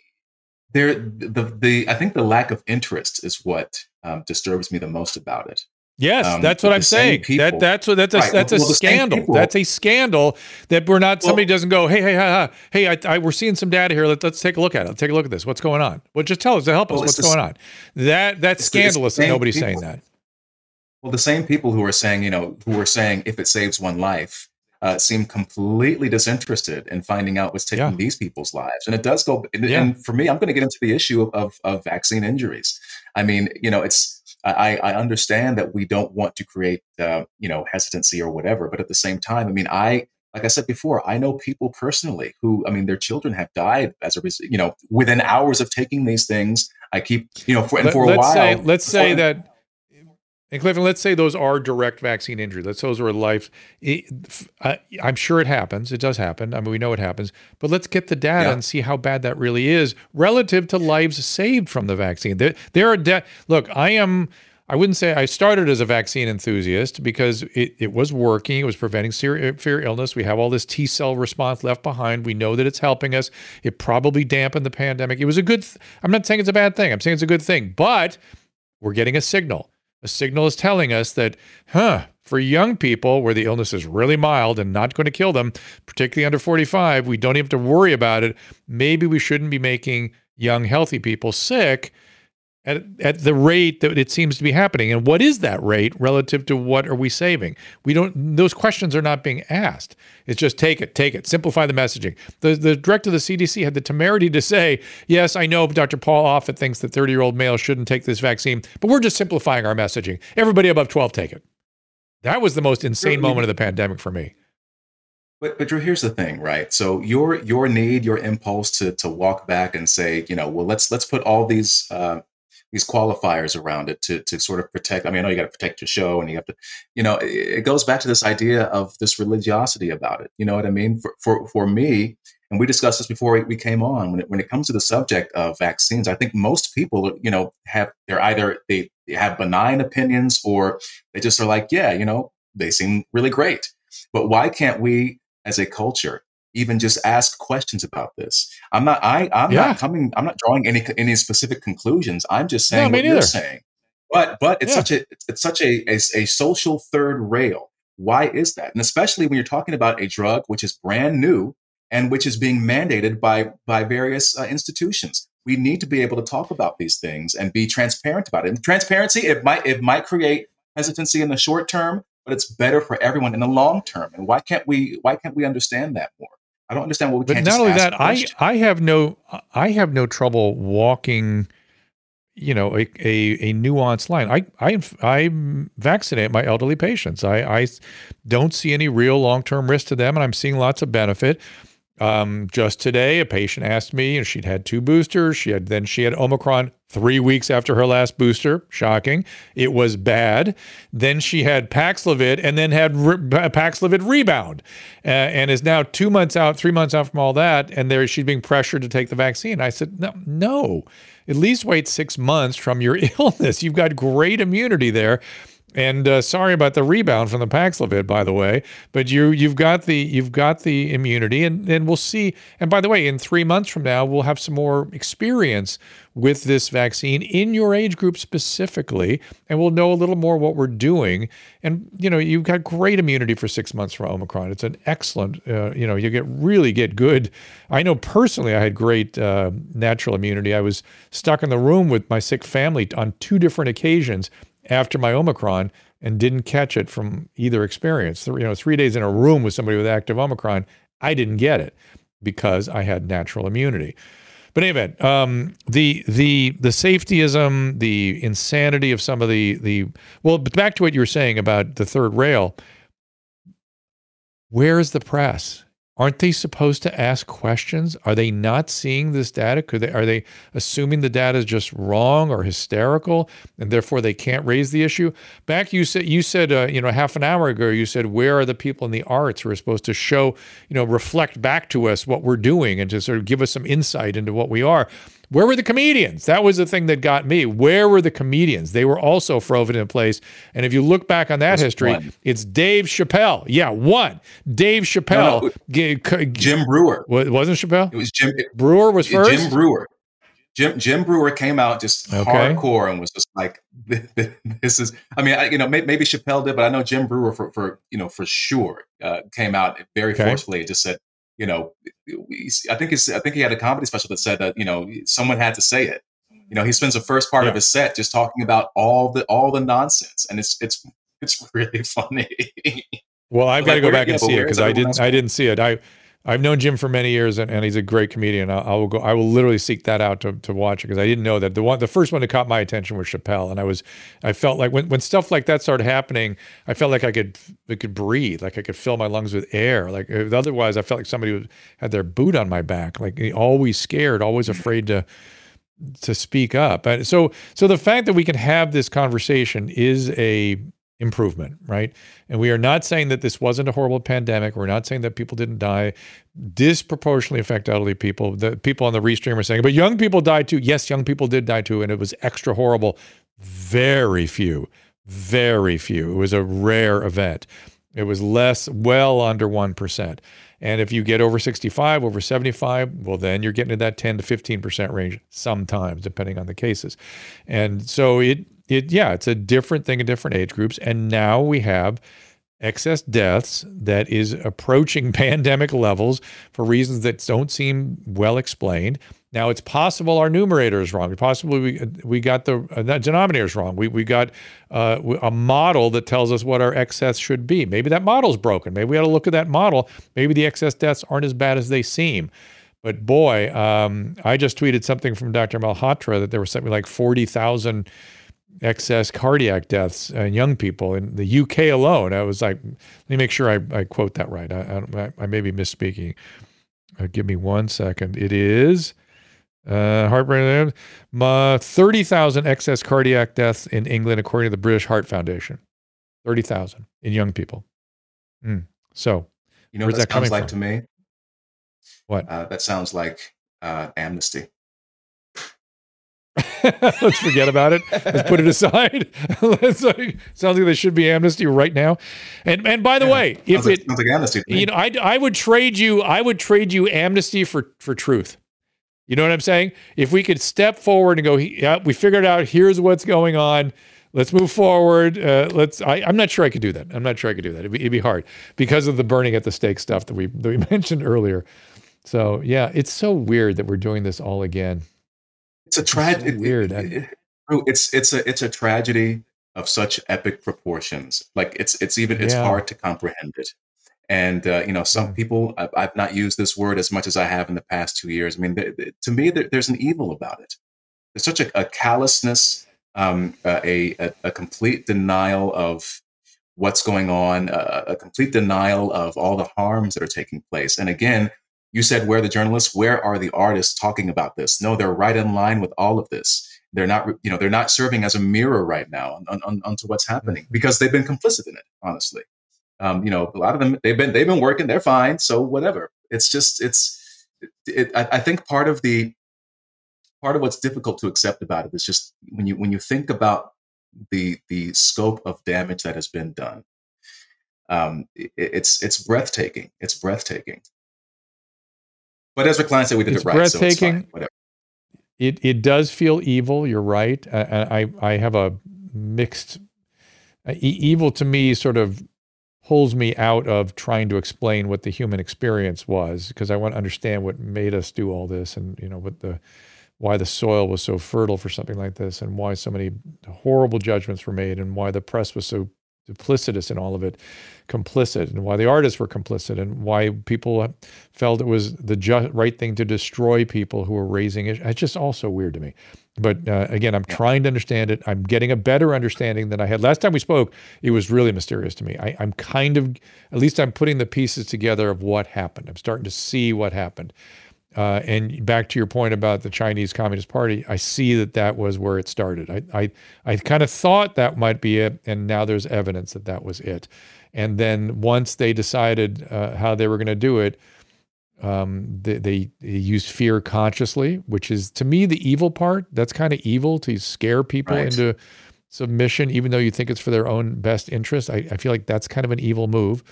there the the I think the lack of interest is what um, disturbs me the most about it. Yes, um, that's what I'm saying. That that's what that's a right, that's well, a scandal. That's a scandal that we're not. Somebody doesn't go, hey, hey, hey, hey, I, I, we're seeing some data here. Let, us take a look at it. Let's take a look at this. What's going on? Well, just tell us to help us. What's going on? That that's scandalous nobody's people. saying that. Well, the same people who are saying, you know, who are saying if it saves one life, uh, seem completely disinterested in finding out what's taking yeah. these people's lives. And it does go. And, yeah. and for me, I'm going to get into the issue of, of, of vaccine injuries. I mean, you know, it's I, I understand that we don't want to create, uh, you know, hesitancy or whatever. But at the same time, I mean, I, like I said before, I know people personally who, I mean, their children have died as a result, you know, within hours of taking these things. I keep, you know, for, and for Let, a while. Say, let's say that. And Clifton, let's say those are direct vaccine injuries. Let's say those are life. I'm sure it happens. It does happen. I mean, we know it happens. But let's get the data yeah. and see how bad that really is relative to lives saved from the vaccine. There, there are de- look. I am I wouldn't say I started as a vaccine enthusiast because it, it was working. It was preventing severe uh, illness. We have all this T cell response left behind. We know that it's helping us. It probably dampened the pandemic. It was a good, th- I'm not saying it's a bad thing. I'm saying it's a good thing, but we're getting a signal. A signal is telling us that, huh, for young people where the illness is really mild and not going to kill them, particularly under 45, we don't even have to worry about it. Maybe we shouldn't be making young, healthy people sick at, at the rate that it seems to be happening. And what is that rate relative to what are we saving? We don't, those questions are not being asked. It's just take it, take it, simplify the messaging. The, the director of the CDC had the temerity to say, yes, I know Dr. Paul Offit thinks that 30 year old males shouldn't take this vaccine, but we're just simplifying our messaging. Everybody above 12 take it. That was the most insane moment of the pandemic for me. But but Drew, here's the thing, right? So your your need, your impulse to to walk back and say, you know, well, let's let's put all these uh, these qualifiers around it to to sort of protect. I mean, I know you got to protect your show, and you have to, you know, it, it goes back to this idea of this religiosity about it. You know what I mean? For for for me, and we discussed this before we came on. When it, when it comes to the subject of vaccines, I think most people, you know, have they're either they, they have benign opinions or they just are like, yeah, you know, they seem really great. But why can't we, as a culture, even just ask questions about this. I'm not I I'm yeah. not coming I'm not drawing any any specific conclusions. I'm just saying no, what you're saying. But but it's yeah. such a it's such a, a, a social third rail. Why is that? And especially when you're talking about a drug which is brand new and which is being mandated by by various uh, institutions. We need to be able to talk about these things and be transparent about it. And transparency it might it might create hesitancy in the short term, but it's better for everyone in the long term. And why can't we why can't we understand that more? I don't understand what we but can't. Not only that, I I have no I have no trouble walking, you know, a, a, a nuanced line. I I I vaccinate my elderly patients. I I don't see any real long term risk to them, and I'm seeing lots of benefit. Um, just today, a patient asked me, and she'd had two boosters. She had then she had Omicron three weeks after her last booster. Shocking. It was bad. Then she had Paxlovid, and then had re- Paxlovid rebound, uh, and is now two months out, three months out from all that, and there she's being pressured to take the vaccine. I said, no, no. At least wait six months from your illness. You've got great immunity there. And uh, sorry about the rebound from the Paxlovid, by the way, but you you've got the you've got the immunity, and and we'll see. And by the way, in three months from now, we'll have some more experience with this vaccine in your age group specifically, and we'll know a little more what we're doing. And you know, you've got great immunity for six months from Omicron. It's an excellent. Uh, you know, you get really get good. I know personally, I had great uh, natural immunity. I was stuck in the room with my sick family on two different occasions after my Omicron and didn't catch it from either experience. You know, three days in a room with somebody with active Omicron, I didn't get it because I had natural immunity. But anyway, um, the the the safetyism, the insanity of some of the the well, back to what you were saying about the third rail. Where is the press? Aren't they supposed to ask questions? Are they not seeing this data? Could they, are they assuming the data is just wrong or hysterical, and therefore they can't raise the issue? Back, you said you said uh, you know half an hour ago, you said where are the people in the arts who are supposed to show you know reflect back to us what we're doing and to sort of give us some insight into what we are. Where were the comedians? That was the thing that got me. Where were the comedians? They were also frozen in place. And if you look back on that history, one. it's Dave Chappelle. Yeah, one. Dave Chappelle. No, no. g- c- Jim Breuer. wa- wasn't Chappelle? It was Jim. Breuer was first. Jim Breuer. Jim Jim Breuer came out just Okay. hardcore and was just like, "This is." I mean, I, you know, may, maybe Chappelle did, but I know Jim Breuer for, for you know for sure uh, came out very Okay. forcefully. and Just said, you know, I think it's, I think he had a comedy special that said that you know someone had to say it. You know, he spends the first part Yeah. of his set just talking about all the all the nonsense, and it's it's it's really funny. Well, I've got to go back and see it because I didn't. I didn't see it. I I've known Jim for many years, and, and he's a great comedian. I, I will go. I will literally seek that out to, to watch it because I didn't know that the one the first one that caught my attention was Chappelle, and I was I felt like when, when stuff like that started happening, I felt like I could I could breathe, like I could fill my lungs with air. Like uh, otherwise, I felt like somebody was, had their boot on my back, like always scared, always afraid to to speak up. And so so the fact that we can have this conversation is a improvement, right? And we are not saying that this wasn't a horrible pandemic. We're not saying that people didn't die. Disproportionately affect elderly people. The people on the restream are saying, but young people died too. Yes, young people did die too, and it was extra horrible. Very few, very few. It was a rare event. It was less, well under 1%. And if you get over 65, over 75, well, then you're getting to that 10 to 15% range sometimes, depending on the cases. And so it, it, yeah, it's a different thing in different age groups. And now we have excess deaths that is approaching pandemic levels for reasons that don't seem well explained. Now it's possible our numerator is wrong. Possibly we we got the uh, denominator is wrong. We we got uh, a model that tells us what our excess should be. Maybe that model's broken. Maybe we got to look at that model. Maybe the excess deaths aren't as bad as they seem. But boy, um, I just tweeted something from Dr. Malhotra that there was something like forty thousand excess cardiac deaths in young people in the UK alone. I was like, let me make sure I, I quote that right. I, I, I- may be misspeaking. Uh, give me one second. It is uh, heartburn. Uh, 30,000 excess cardiac deaths in England, according to the British Heart Foundation. 30,000 in young people. Mm. So, You know what that that sounds like from? to me? What? Uh, that sounds like uh, amnesty. let's forget about it. Let's put it aside. Let's like, sounds like there should be amnesty right now. And and by the way, if it sounds like amnesty. you know, I, I would trade you, I would trade you amnesty for, for truth. You know what I'm saying? If we could step forward and go, yeah, we figured out, here's what's going on. Let's move forward. Uh, let's, I, I'm not sure I could do that. I'm not sure I could do that. It'd be, it'd be hard because of the burning at the stake stuff that we, that we mentioned earlier. So yeah, it's so weird that we're doing this all again. It's a so tragedy. weird. it's it's a it's a tragedy of such epic proportions. Like it's it's even it's Yeah. hard to comprehend it. And uh, you know, some Yeah. people I've, I've not used this word as much as I have in the past two years. I mean, th- th- to me, there, there's an evil about it. There's such a, a callousness, um, uh, a, a a complete denial of what's going on, uh, a complete denial of all the harms that are taking place. And again, you said where are the journalists, where are the artists talking about this? No, they're right in line with all of this. They're not, you know, they're not serving as a mirror right now on, on, onto what's happening because they've been complicit in it. Honestly, um, you know, a lot of them they've been they've been working. They're fine. So whatever. It's just it's. It, I, I think part of the part of what's difficult to accept about it is just when you when you think about the the scope of damage that has been done. Um, it, it's it's breathtaking. It's breathtaking. But as McCline said, we did It's it right. So it's breathtaking. fine. Whatever. It it does feel evil. You're right. I I, I have a mixed uh, evil to me sort of pulls me out of trying to explain what the human experience was because I want to understand what made us do all this and you know what the why the soil was so fertile for something like this and why so many horrible judgments were made and why the press was so duplicitous in all of it complicit and why the artists were complicit and why people felt it was the ju- right thing to destroy people who were raising it. It's just all so weird to me. But uh, again i'm trying to understand it. I'm getting a better understanding than i had. Last time we spoke it was really mysterious to me. I, i'm kind of at least i'm putting the pieces together of what happened. I'm starting to see what happened uh, and back to your point about the Chinese Communist Party, I see that that was where it started. I, I, I kind of thought that might be it, and now there's evidence that that was it. And then once they decided uh, how they were going to do it, Um, they, they, they use fear consciously, which is to me the evil part. That's kind of evil to scare people Right. into submission, even though you think it's for their own best interest. I, I feel like that's kind of an evil move.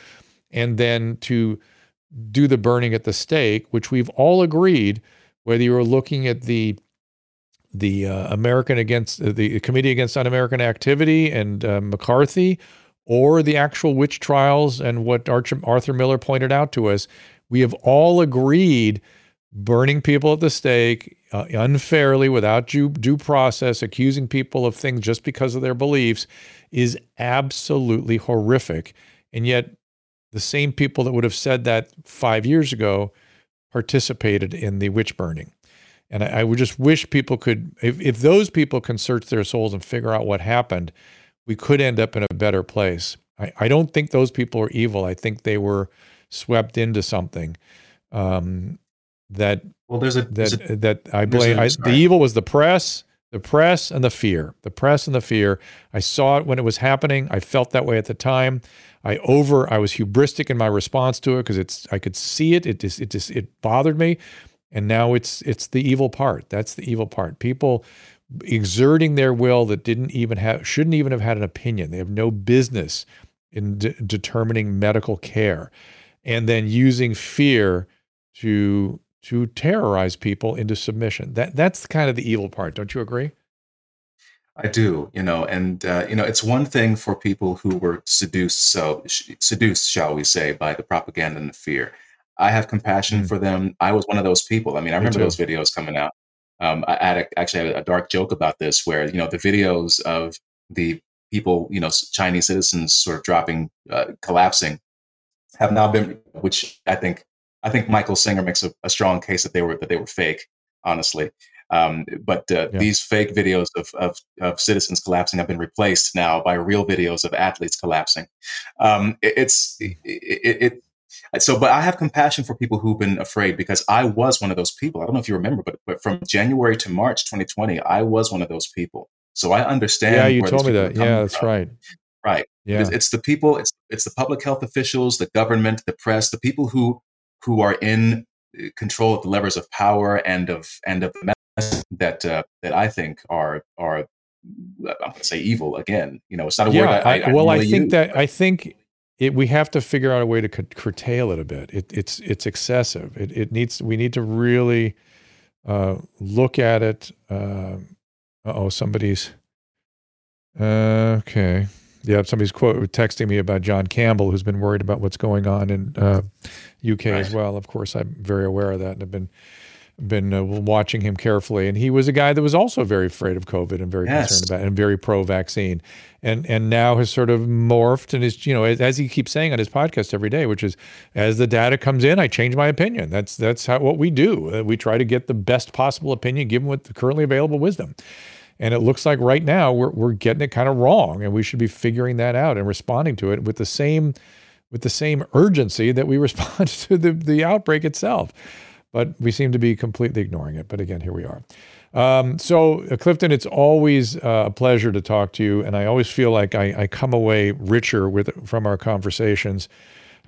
And then to do the burning at the stake, which we've all agreed, whether you were looking at the the uh, American against uh, the Committee Against Un-American Activity and uh, McCarthy, or the actual witch trials and what Arch- Arthur Miller pointed out to us, we have all agreed burning people at the stake uh, unfairly without due, due process, accusing people of things just because of their beliefs is absolutely horrific. And yet, the same people that would have said that five years ago participated in the witch burning. And I, I would just wish people could, if, if those people can search their souls and figure out what happened, we could end up in a better place. I, I don't think those people are evil. I think they were swept into something um, that Well, there's a, there's that a that I blame. a- I, the evil was the press, the press, and the fear. The press and the fear. I saw it when it was happening. I felt that way at the time. I over. I was hubristic in my response to it because it's. I could see it. It just. It just. It bothered me, and now it's. It's the evil part. That's the evil part. People exerting their will that didn't even have shouldn't even have had an opinion. They have no business in de- determining medical care, and then using fear to to terrorize people into submission. That that's kind of the evil part. Don't you agree? I do, you know, and uh, you know, it's one thing for people who were seduced, so sh- seduced, shall we say, by the propaganda and the fear. I have compassion Mm. for them. I was one of those people. I mean, I remember those videos coming out. Um, I had a, actually had a dark joke about this, where you know the videos of the people, you know, Chinese citizens sort of dropping, uh, collapsing, have now been, which I think, I think Michael Senger makes a, a strong case that they were that they were fake, honestly. Um, but uh, Yeah. these fake videos of, of of citizens collapsing have been replaced now by real videos of athletes collapsing. Um, it, it's it, it, it so, but I have compassion for people who've been afraid because I was one of those people. I don't know if you remember, but but from January to March 2020, I was one of those people. So I understand. yeah, you told me that. Yeah, that's from. right. Right. Yeah, It's, it's the people, it's it's the public health officials, the government, the press, the people who who are in uh, control of the levers of power and of and of that uh, that I think are are I'm going to say evil again. You know, it's not a yeah. word I, I, I, well, I think use, that but- I think it, we have to figure out a way to cur- curtail it a bit. It, it's it's excessive. It, it needs. We need to really uh, look at it. Uh oh, somebody's. Uh, okay. Yeah, somebody's quote texting me about John Campbell, who's been worried about what's going on in uh, UK as well. Of course, I'm very aware of that, and have been been uh, watching him carefully. And he was a guy that was also very afraid of COVID and very Yes. concerned about it and very pro-vaccine. And and now has sort of morphed and is you know as, as he keeps saying on his podcast every day, which is as the data comes in, I change my opinion. That's that's how what we do. Uh, we try to get the best possible opinion given with the currently available wisdom. And it looks like right now we're we're getting it kind of wrong, and we should be figuring that out and responding to it with the same with the same urgency that we respond to the the outbreak itself. But we seem to be completely ignoring it. But again, here we are. Um, so, uh, Clifton, it's always uh, a pleasure to talk to you, and I always feel like I, I come away richer with from our conversations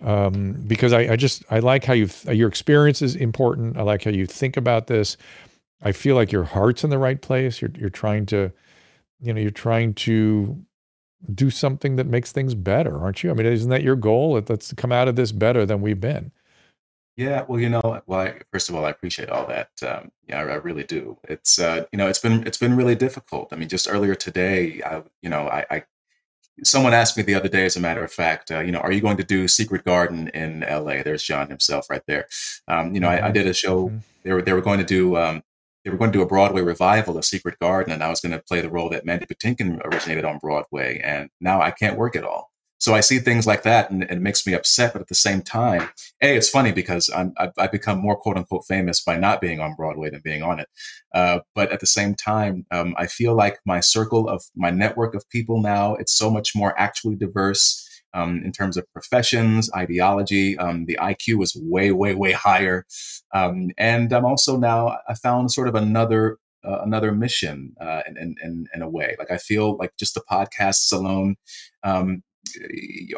um, because I, I just I like how you your experience is important. I like how you think about this. I feel like your heart's in the right place. You're you're trying to, you know, you're trying to do something that makes things better, aren't you? I mean, isn't that your goal? Let- Let's come out of this better than we've been. Yeah, well, you know, well, I, first of all, I appreciate all that. Um, yeah, I, I really do. It's uh, you know, it's been it's been really difficult. I mean, just earlier today, I, you know, I, I someone asked me the other day, as a matter of fact, uh, you know, are you going to do Secret Garden in L.A.? There's John himself right there. Um, you know, I, I Mhm. did a show. Mhm. They were they were going to do um, they were going to do a Broadway revival of Secret Garden, and I was going to play the role that Mandy Patinkin originated on Broadway, and now I can't work at all. So I see things like that, and it makes me upset. But at the same time, a it's funny because I'm I've, I've become more quote unquote famous by not being on Broadway than being on it. Uh, but at the same time, um, I feel like my circle of my network of people now it's so much more actually diverse um, in terms of professions, ideology. Um, the IQ is way way way higher, um, and I'm also now I found sort of another. Uh, another mission uh, in, in, in, in a way like i feel like just the podcasts alone um,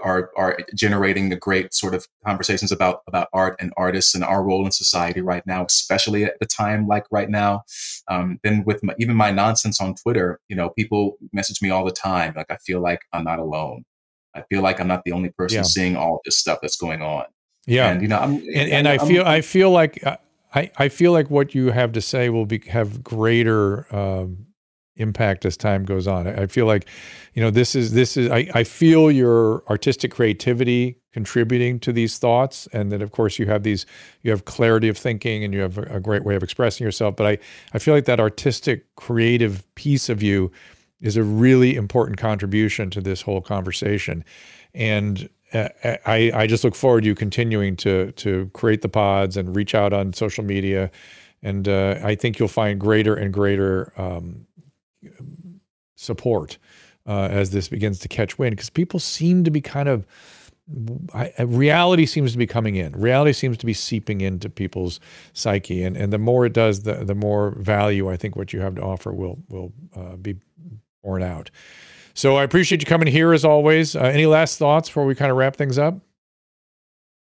are are generating the great sort of conversations about about art and artists and our role in society right now, especially at the time like right now. Um, then with my, even my nonsense on Twitter, you know, people message me all the time. Like I feel like I'm not alone. I feel like I'm not the only person yeah. seeing all this stuff that's going on. Yeah, and you know, I'm, and, and I feel I feel like I I feel like what you have to say will be have greater. Um, impact as time goes on. I, feel like, you know, this is this is I, I feel your artistic creativity contributing to these thoughts, and that of course you have these you have clarity of thinking and you have a, great way of expressing yourself. But I I feel like that artistic creative piece of you is a really important contribution to this whole conversation, and. Uh, I, I just look forward to you continuing to to create the pods and reach out on social media, and uh, I think you'll find greater and greater um, support uh, as this begins to catch wind because people seem to be kind of I, reality seems to be coming in. Reality seems to be seeping into people's psyche, and and the more it does, the the more value I think what you have to offer will will uh, be borne out. So I appreciate you coming here as always. Uh, any last thoughts before we kind of wrap things up?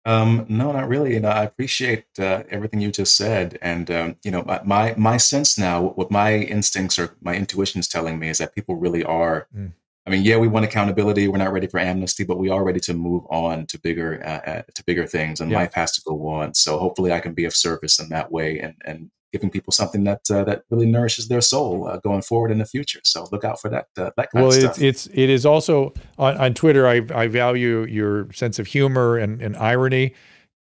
Um, no, not really. You know, I appreciate uh, everything you just said, and um, you know, my, my my sense now, what my instincts or my intuition is telling me is that people really are. Mm. I mean, yeah, we want accountability. We're not ready for amnesty, but we are ready to move on to bigger uh, uh, to bigger things, and yeah. life has to go on. So hopefully, I can be of service in that way, and and giving people something that uh, that really nourishes their soul uh, going forward in the future. So look out for that. Uh, that well, it's, it's it is also on, on Twitter. I I value your sense of humor and, and irony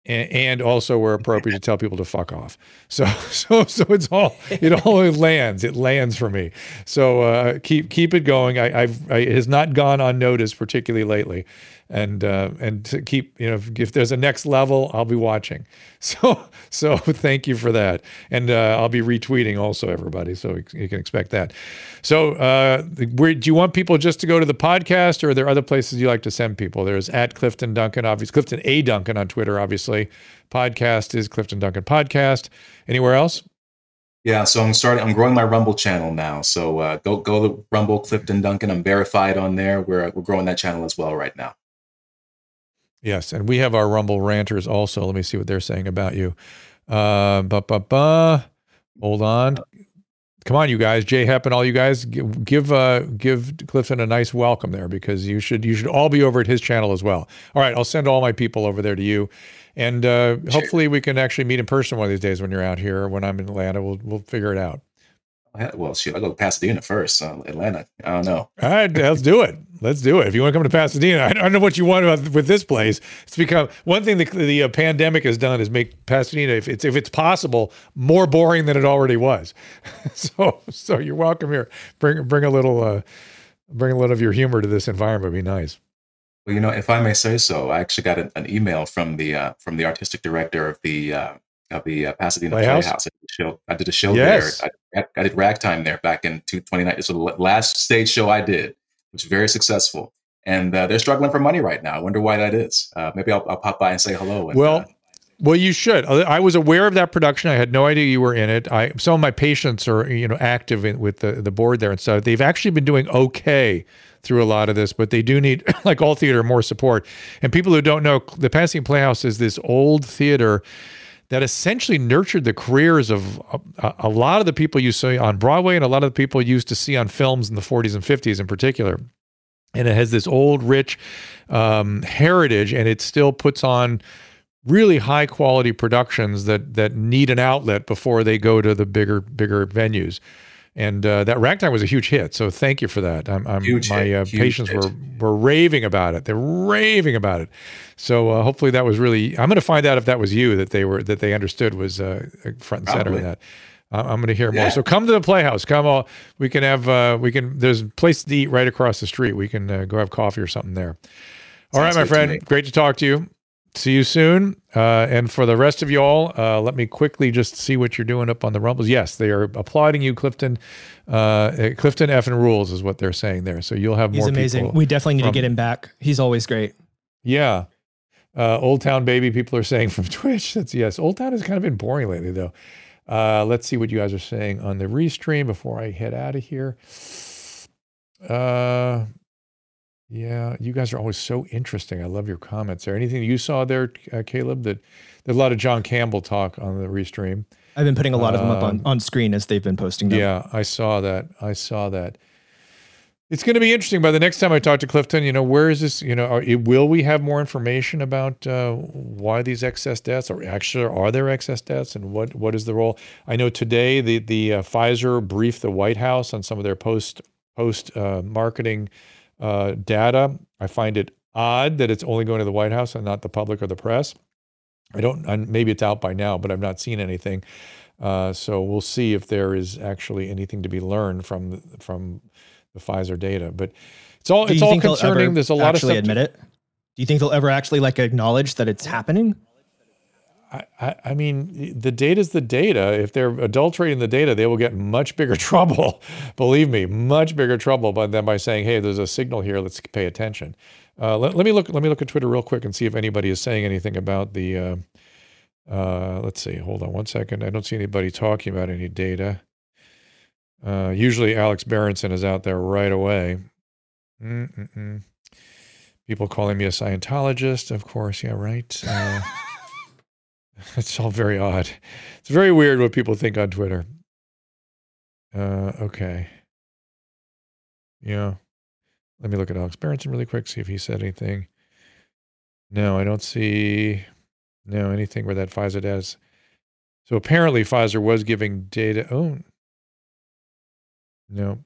and also where appropriate to tell people to fuck off. So so so it's all it all lands. It lands for me. So uh, keep keep it going. I, I've I, it has not gone unnoticed, particularly lately and uh, and to keep you know if, if, there's a next level, I'll be watching. So so thank you for that, and uh, I'll be retweeting also everybody, so you can expect that. So uh, where, do you want people just to go to the podcast, or are there other places you like to send people? There's at Clifton Duncan, obviously Clifton A Duncan on Twitter, obviously. Podcast is Clifton Duncan Podcast. Anywhere else? Yeah, so I'm starting. I'm growing my Rumble channel now. So uh, go go to Rumble Clifton Duncan. I'm verified on there. We're we're growing that channel as well right now. Yes, and we have our Rumble ranters also. Let me see what they're saying about you. Uh, ba ba ba. Hold on. Come on, you guys, Jay Hepp and all you guys, give give, uh, give Clifton a nice welcome there because you should you should all be over at his channel as well. All right, I'll send all my people over there to you, and uh, hopefully we can actually meet in person one of these days when you're out here. When I'm in Atlanta, we'll we'll figure it out. Well, shoot, I'll go to Pasadena first. So Atlanta, I don't know. All right, let's do it. Let's do it. If you want to come to Pasadena, I don't know what you want about, with this place. It's become one thing the, the uh, pandemic has done is make Pasadena, if it's if it's possible, more boring than it already was. so, so you're welcome here. Bring bring a little uh, bring a little of your humor to this environment. Would be nice. Well, you know, if I may say so, I actually got an, an email from the uh, from the artistic director of the uh, of the uh, Pasadena Playhouse. Playhouse. I did a show, I did, a show yes. there. I, I, did ragtime there back in 2019. So the last stage show I did was very successful. And uh, they're struggling for money right now. I wonder why that is. Uh, maybe I'll, I'll, pop by and say hello. And, well, uh, well, you should. I was aware of that production. I had no idea you were in it. I some of my patients are you know active in, with the the board there and so they've actually been doing okay through a lot of this, but they do need, like all theater, more support. And people who don't know, the Pasadena Playhouse is this old theater that essentially nurtured the careers of a, a, lot of the people you see on Broadway and a lot of the people you used to see on films in the 40s and 50s in particular. And it has this old, rich um, heritage, and it still puts on really high quality productions that that need an outlet before they go to the bigger bigger venues and uh, that ragtime was a huge hit. So thank you for that. I'm, I'm my uh, patients hit. were were raving about it. They're raving about it. So uh, hopefully that was really. I'm going to find out if that was you that they were that they understood was uh, front and Probably. center in that. I'm going to hear more. Yeah. So come to the Playhouse. Come all. We can have. Uh, we can. There's a place to eat right across the street. We can uh, go have coffee or something there. All Sounds right, my friend. Great to talk to you see you soon. Uh, and for the rest of y'all, uh, let me quickly just see what you're doing up on the rumbles. Yes, they are applauding you, Clifton. Uh, Clifton F and rules is what they're saying there. So you'll have He's more. He's amazing. We definitely need from, to get him back. He's always great. Yeah. Uh, Old Town Baby, people are saying from Twitch. That's yes. Old Town has kind of been boring lately, though. Uh, let's see what you guys are saying on the restream before I head out of here. Yeah, you guys are always so interesting. I love your comments there. Anything you saw there, uh, Caleb? That there's a lot of John Campbell talk on the restream. I've been putting a lot of them up on, on screen as they've been posting them. Yeah, I saw that. I saw that. It's going to be interesting. By the next time I talk to Clifton, you know, where is this? You know, are, will we have more information about uh, why these excess deaths, or actually are there excess deaths, and what what is the role? I know today the the uh, Pfizer briefed the White House on some of their post post uh, marketing uh, data. I find it odd that it's only going to the White House and not the public or the press. I don't. I, maybe it's out by now, but I've not seen anything. Uh, so we'll see if there is actually anything to be learned from from the Pfizer data. But it's all it's all concerning. There's a lot of stuff. admit to, it. Do you think they'll ever actually like acknowledge that it's happening? I, I, mean, the data is the data. If they're adulterating the data, they will get much bigger trouble. Believe me, much bigger trouble by them by saying, "Hey, there's a signal here. Let's pay attention." Uh, let, let, me look. Let me look at Twitter real quick and see if anybody is saying anything about the. Uh, uh, let's see. Hold on one second. I don't see anybody talking about any data. Uh, usually Alex Berenson is out there right away. Mm-mm-mm. People calling me a Scientologist, of course. Yeah, right. It's all very odd. It's very weird what people think on Twitter. Uh, okay. Yeah. Let me look at Alex Berenson really quick, see if he said anything. No, I don't see no anything where that Pfizer data is. So apparently Pfizer was giving data. Oh, no.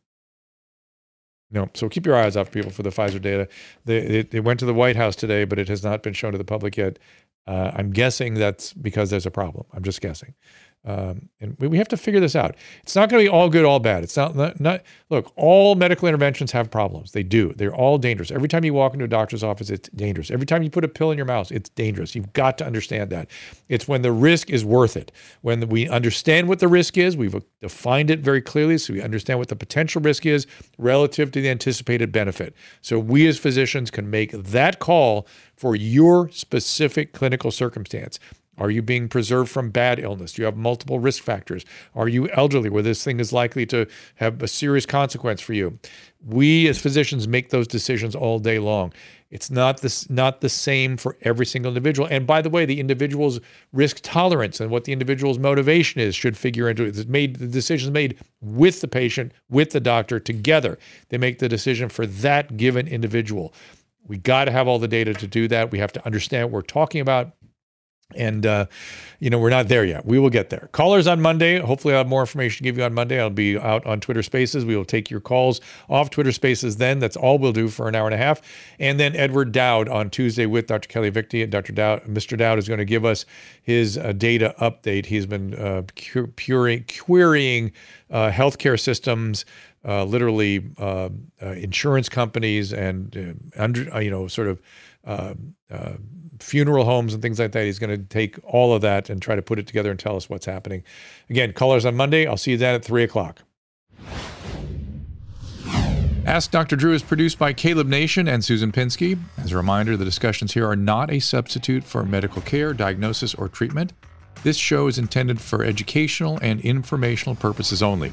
No. So keep your eyes out, people, for the Pfizer data. They, it, it went to the White House today, but it has not been shown to the public yet. Uh, I'm guessing that's because there's a problem. I'm just guessing. Um, and we have to figure this out. It's not going to be all good, all bad. It's not, not, not, look, all medical interventions have problems. They do. They're all dangerous. Every time you walk into a doctor's office, it's dangerous. Every time you put a pill in your mouth, it's dangerous. You've got to understand that. It's when the risk is worth it. When we understand what the risk is, we've defined it very clearly so we understand what the potential risk is relative to the anticipated benefit. So we as physicians can make that call for your specific clinical circumstance. Are you being preserved from bad illness? Do you have multiple risk factors? Are you elderly where this thing is likely to have a serious consequence for you? We as physicians make those decisions all day long. It's not this not the same for every single individual. And by the way, the individual's risk tolerance and what the individual's motivation is should figure into it. It's made the decisions made with the patient, with the doctor together. They make the decision for that given individual. We got to have all the data to do that. We have to understand what we're talking about. And, uh, you know, we're not there yet. We will get there. Callers on Monday. Hopefully, I'll have more information to give you on Monday. I'll be out on Twitter Spaces. We will take your calls off Twitter Spaces then. That's all we'll do for an hour and a half. And then Edward Dowd on Tuesday with Dr. Kelly Victory. And Dr. Dowd, Mr. Dowd is going to give us his uh, data update. He's been uh, querying uh, healthcare systems. Uh, literally, uh, uh, insurance companies and under, you know, sort of funeral homes and things like that. He's going to take all of that and try to put it together and tell us what's happening. Again, colors on Monday. I'll see you then at three o'clock. Ask Dr. Drew is produced by Caleb Nation and Susan Pinsky. As a reminder, the discussions here are not a substitute for medical care, diagnosis, or treatment. This show is intended for educational and informational purposes only.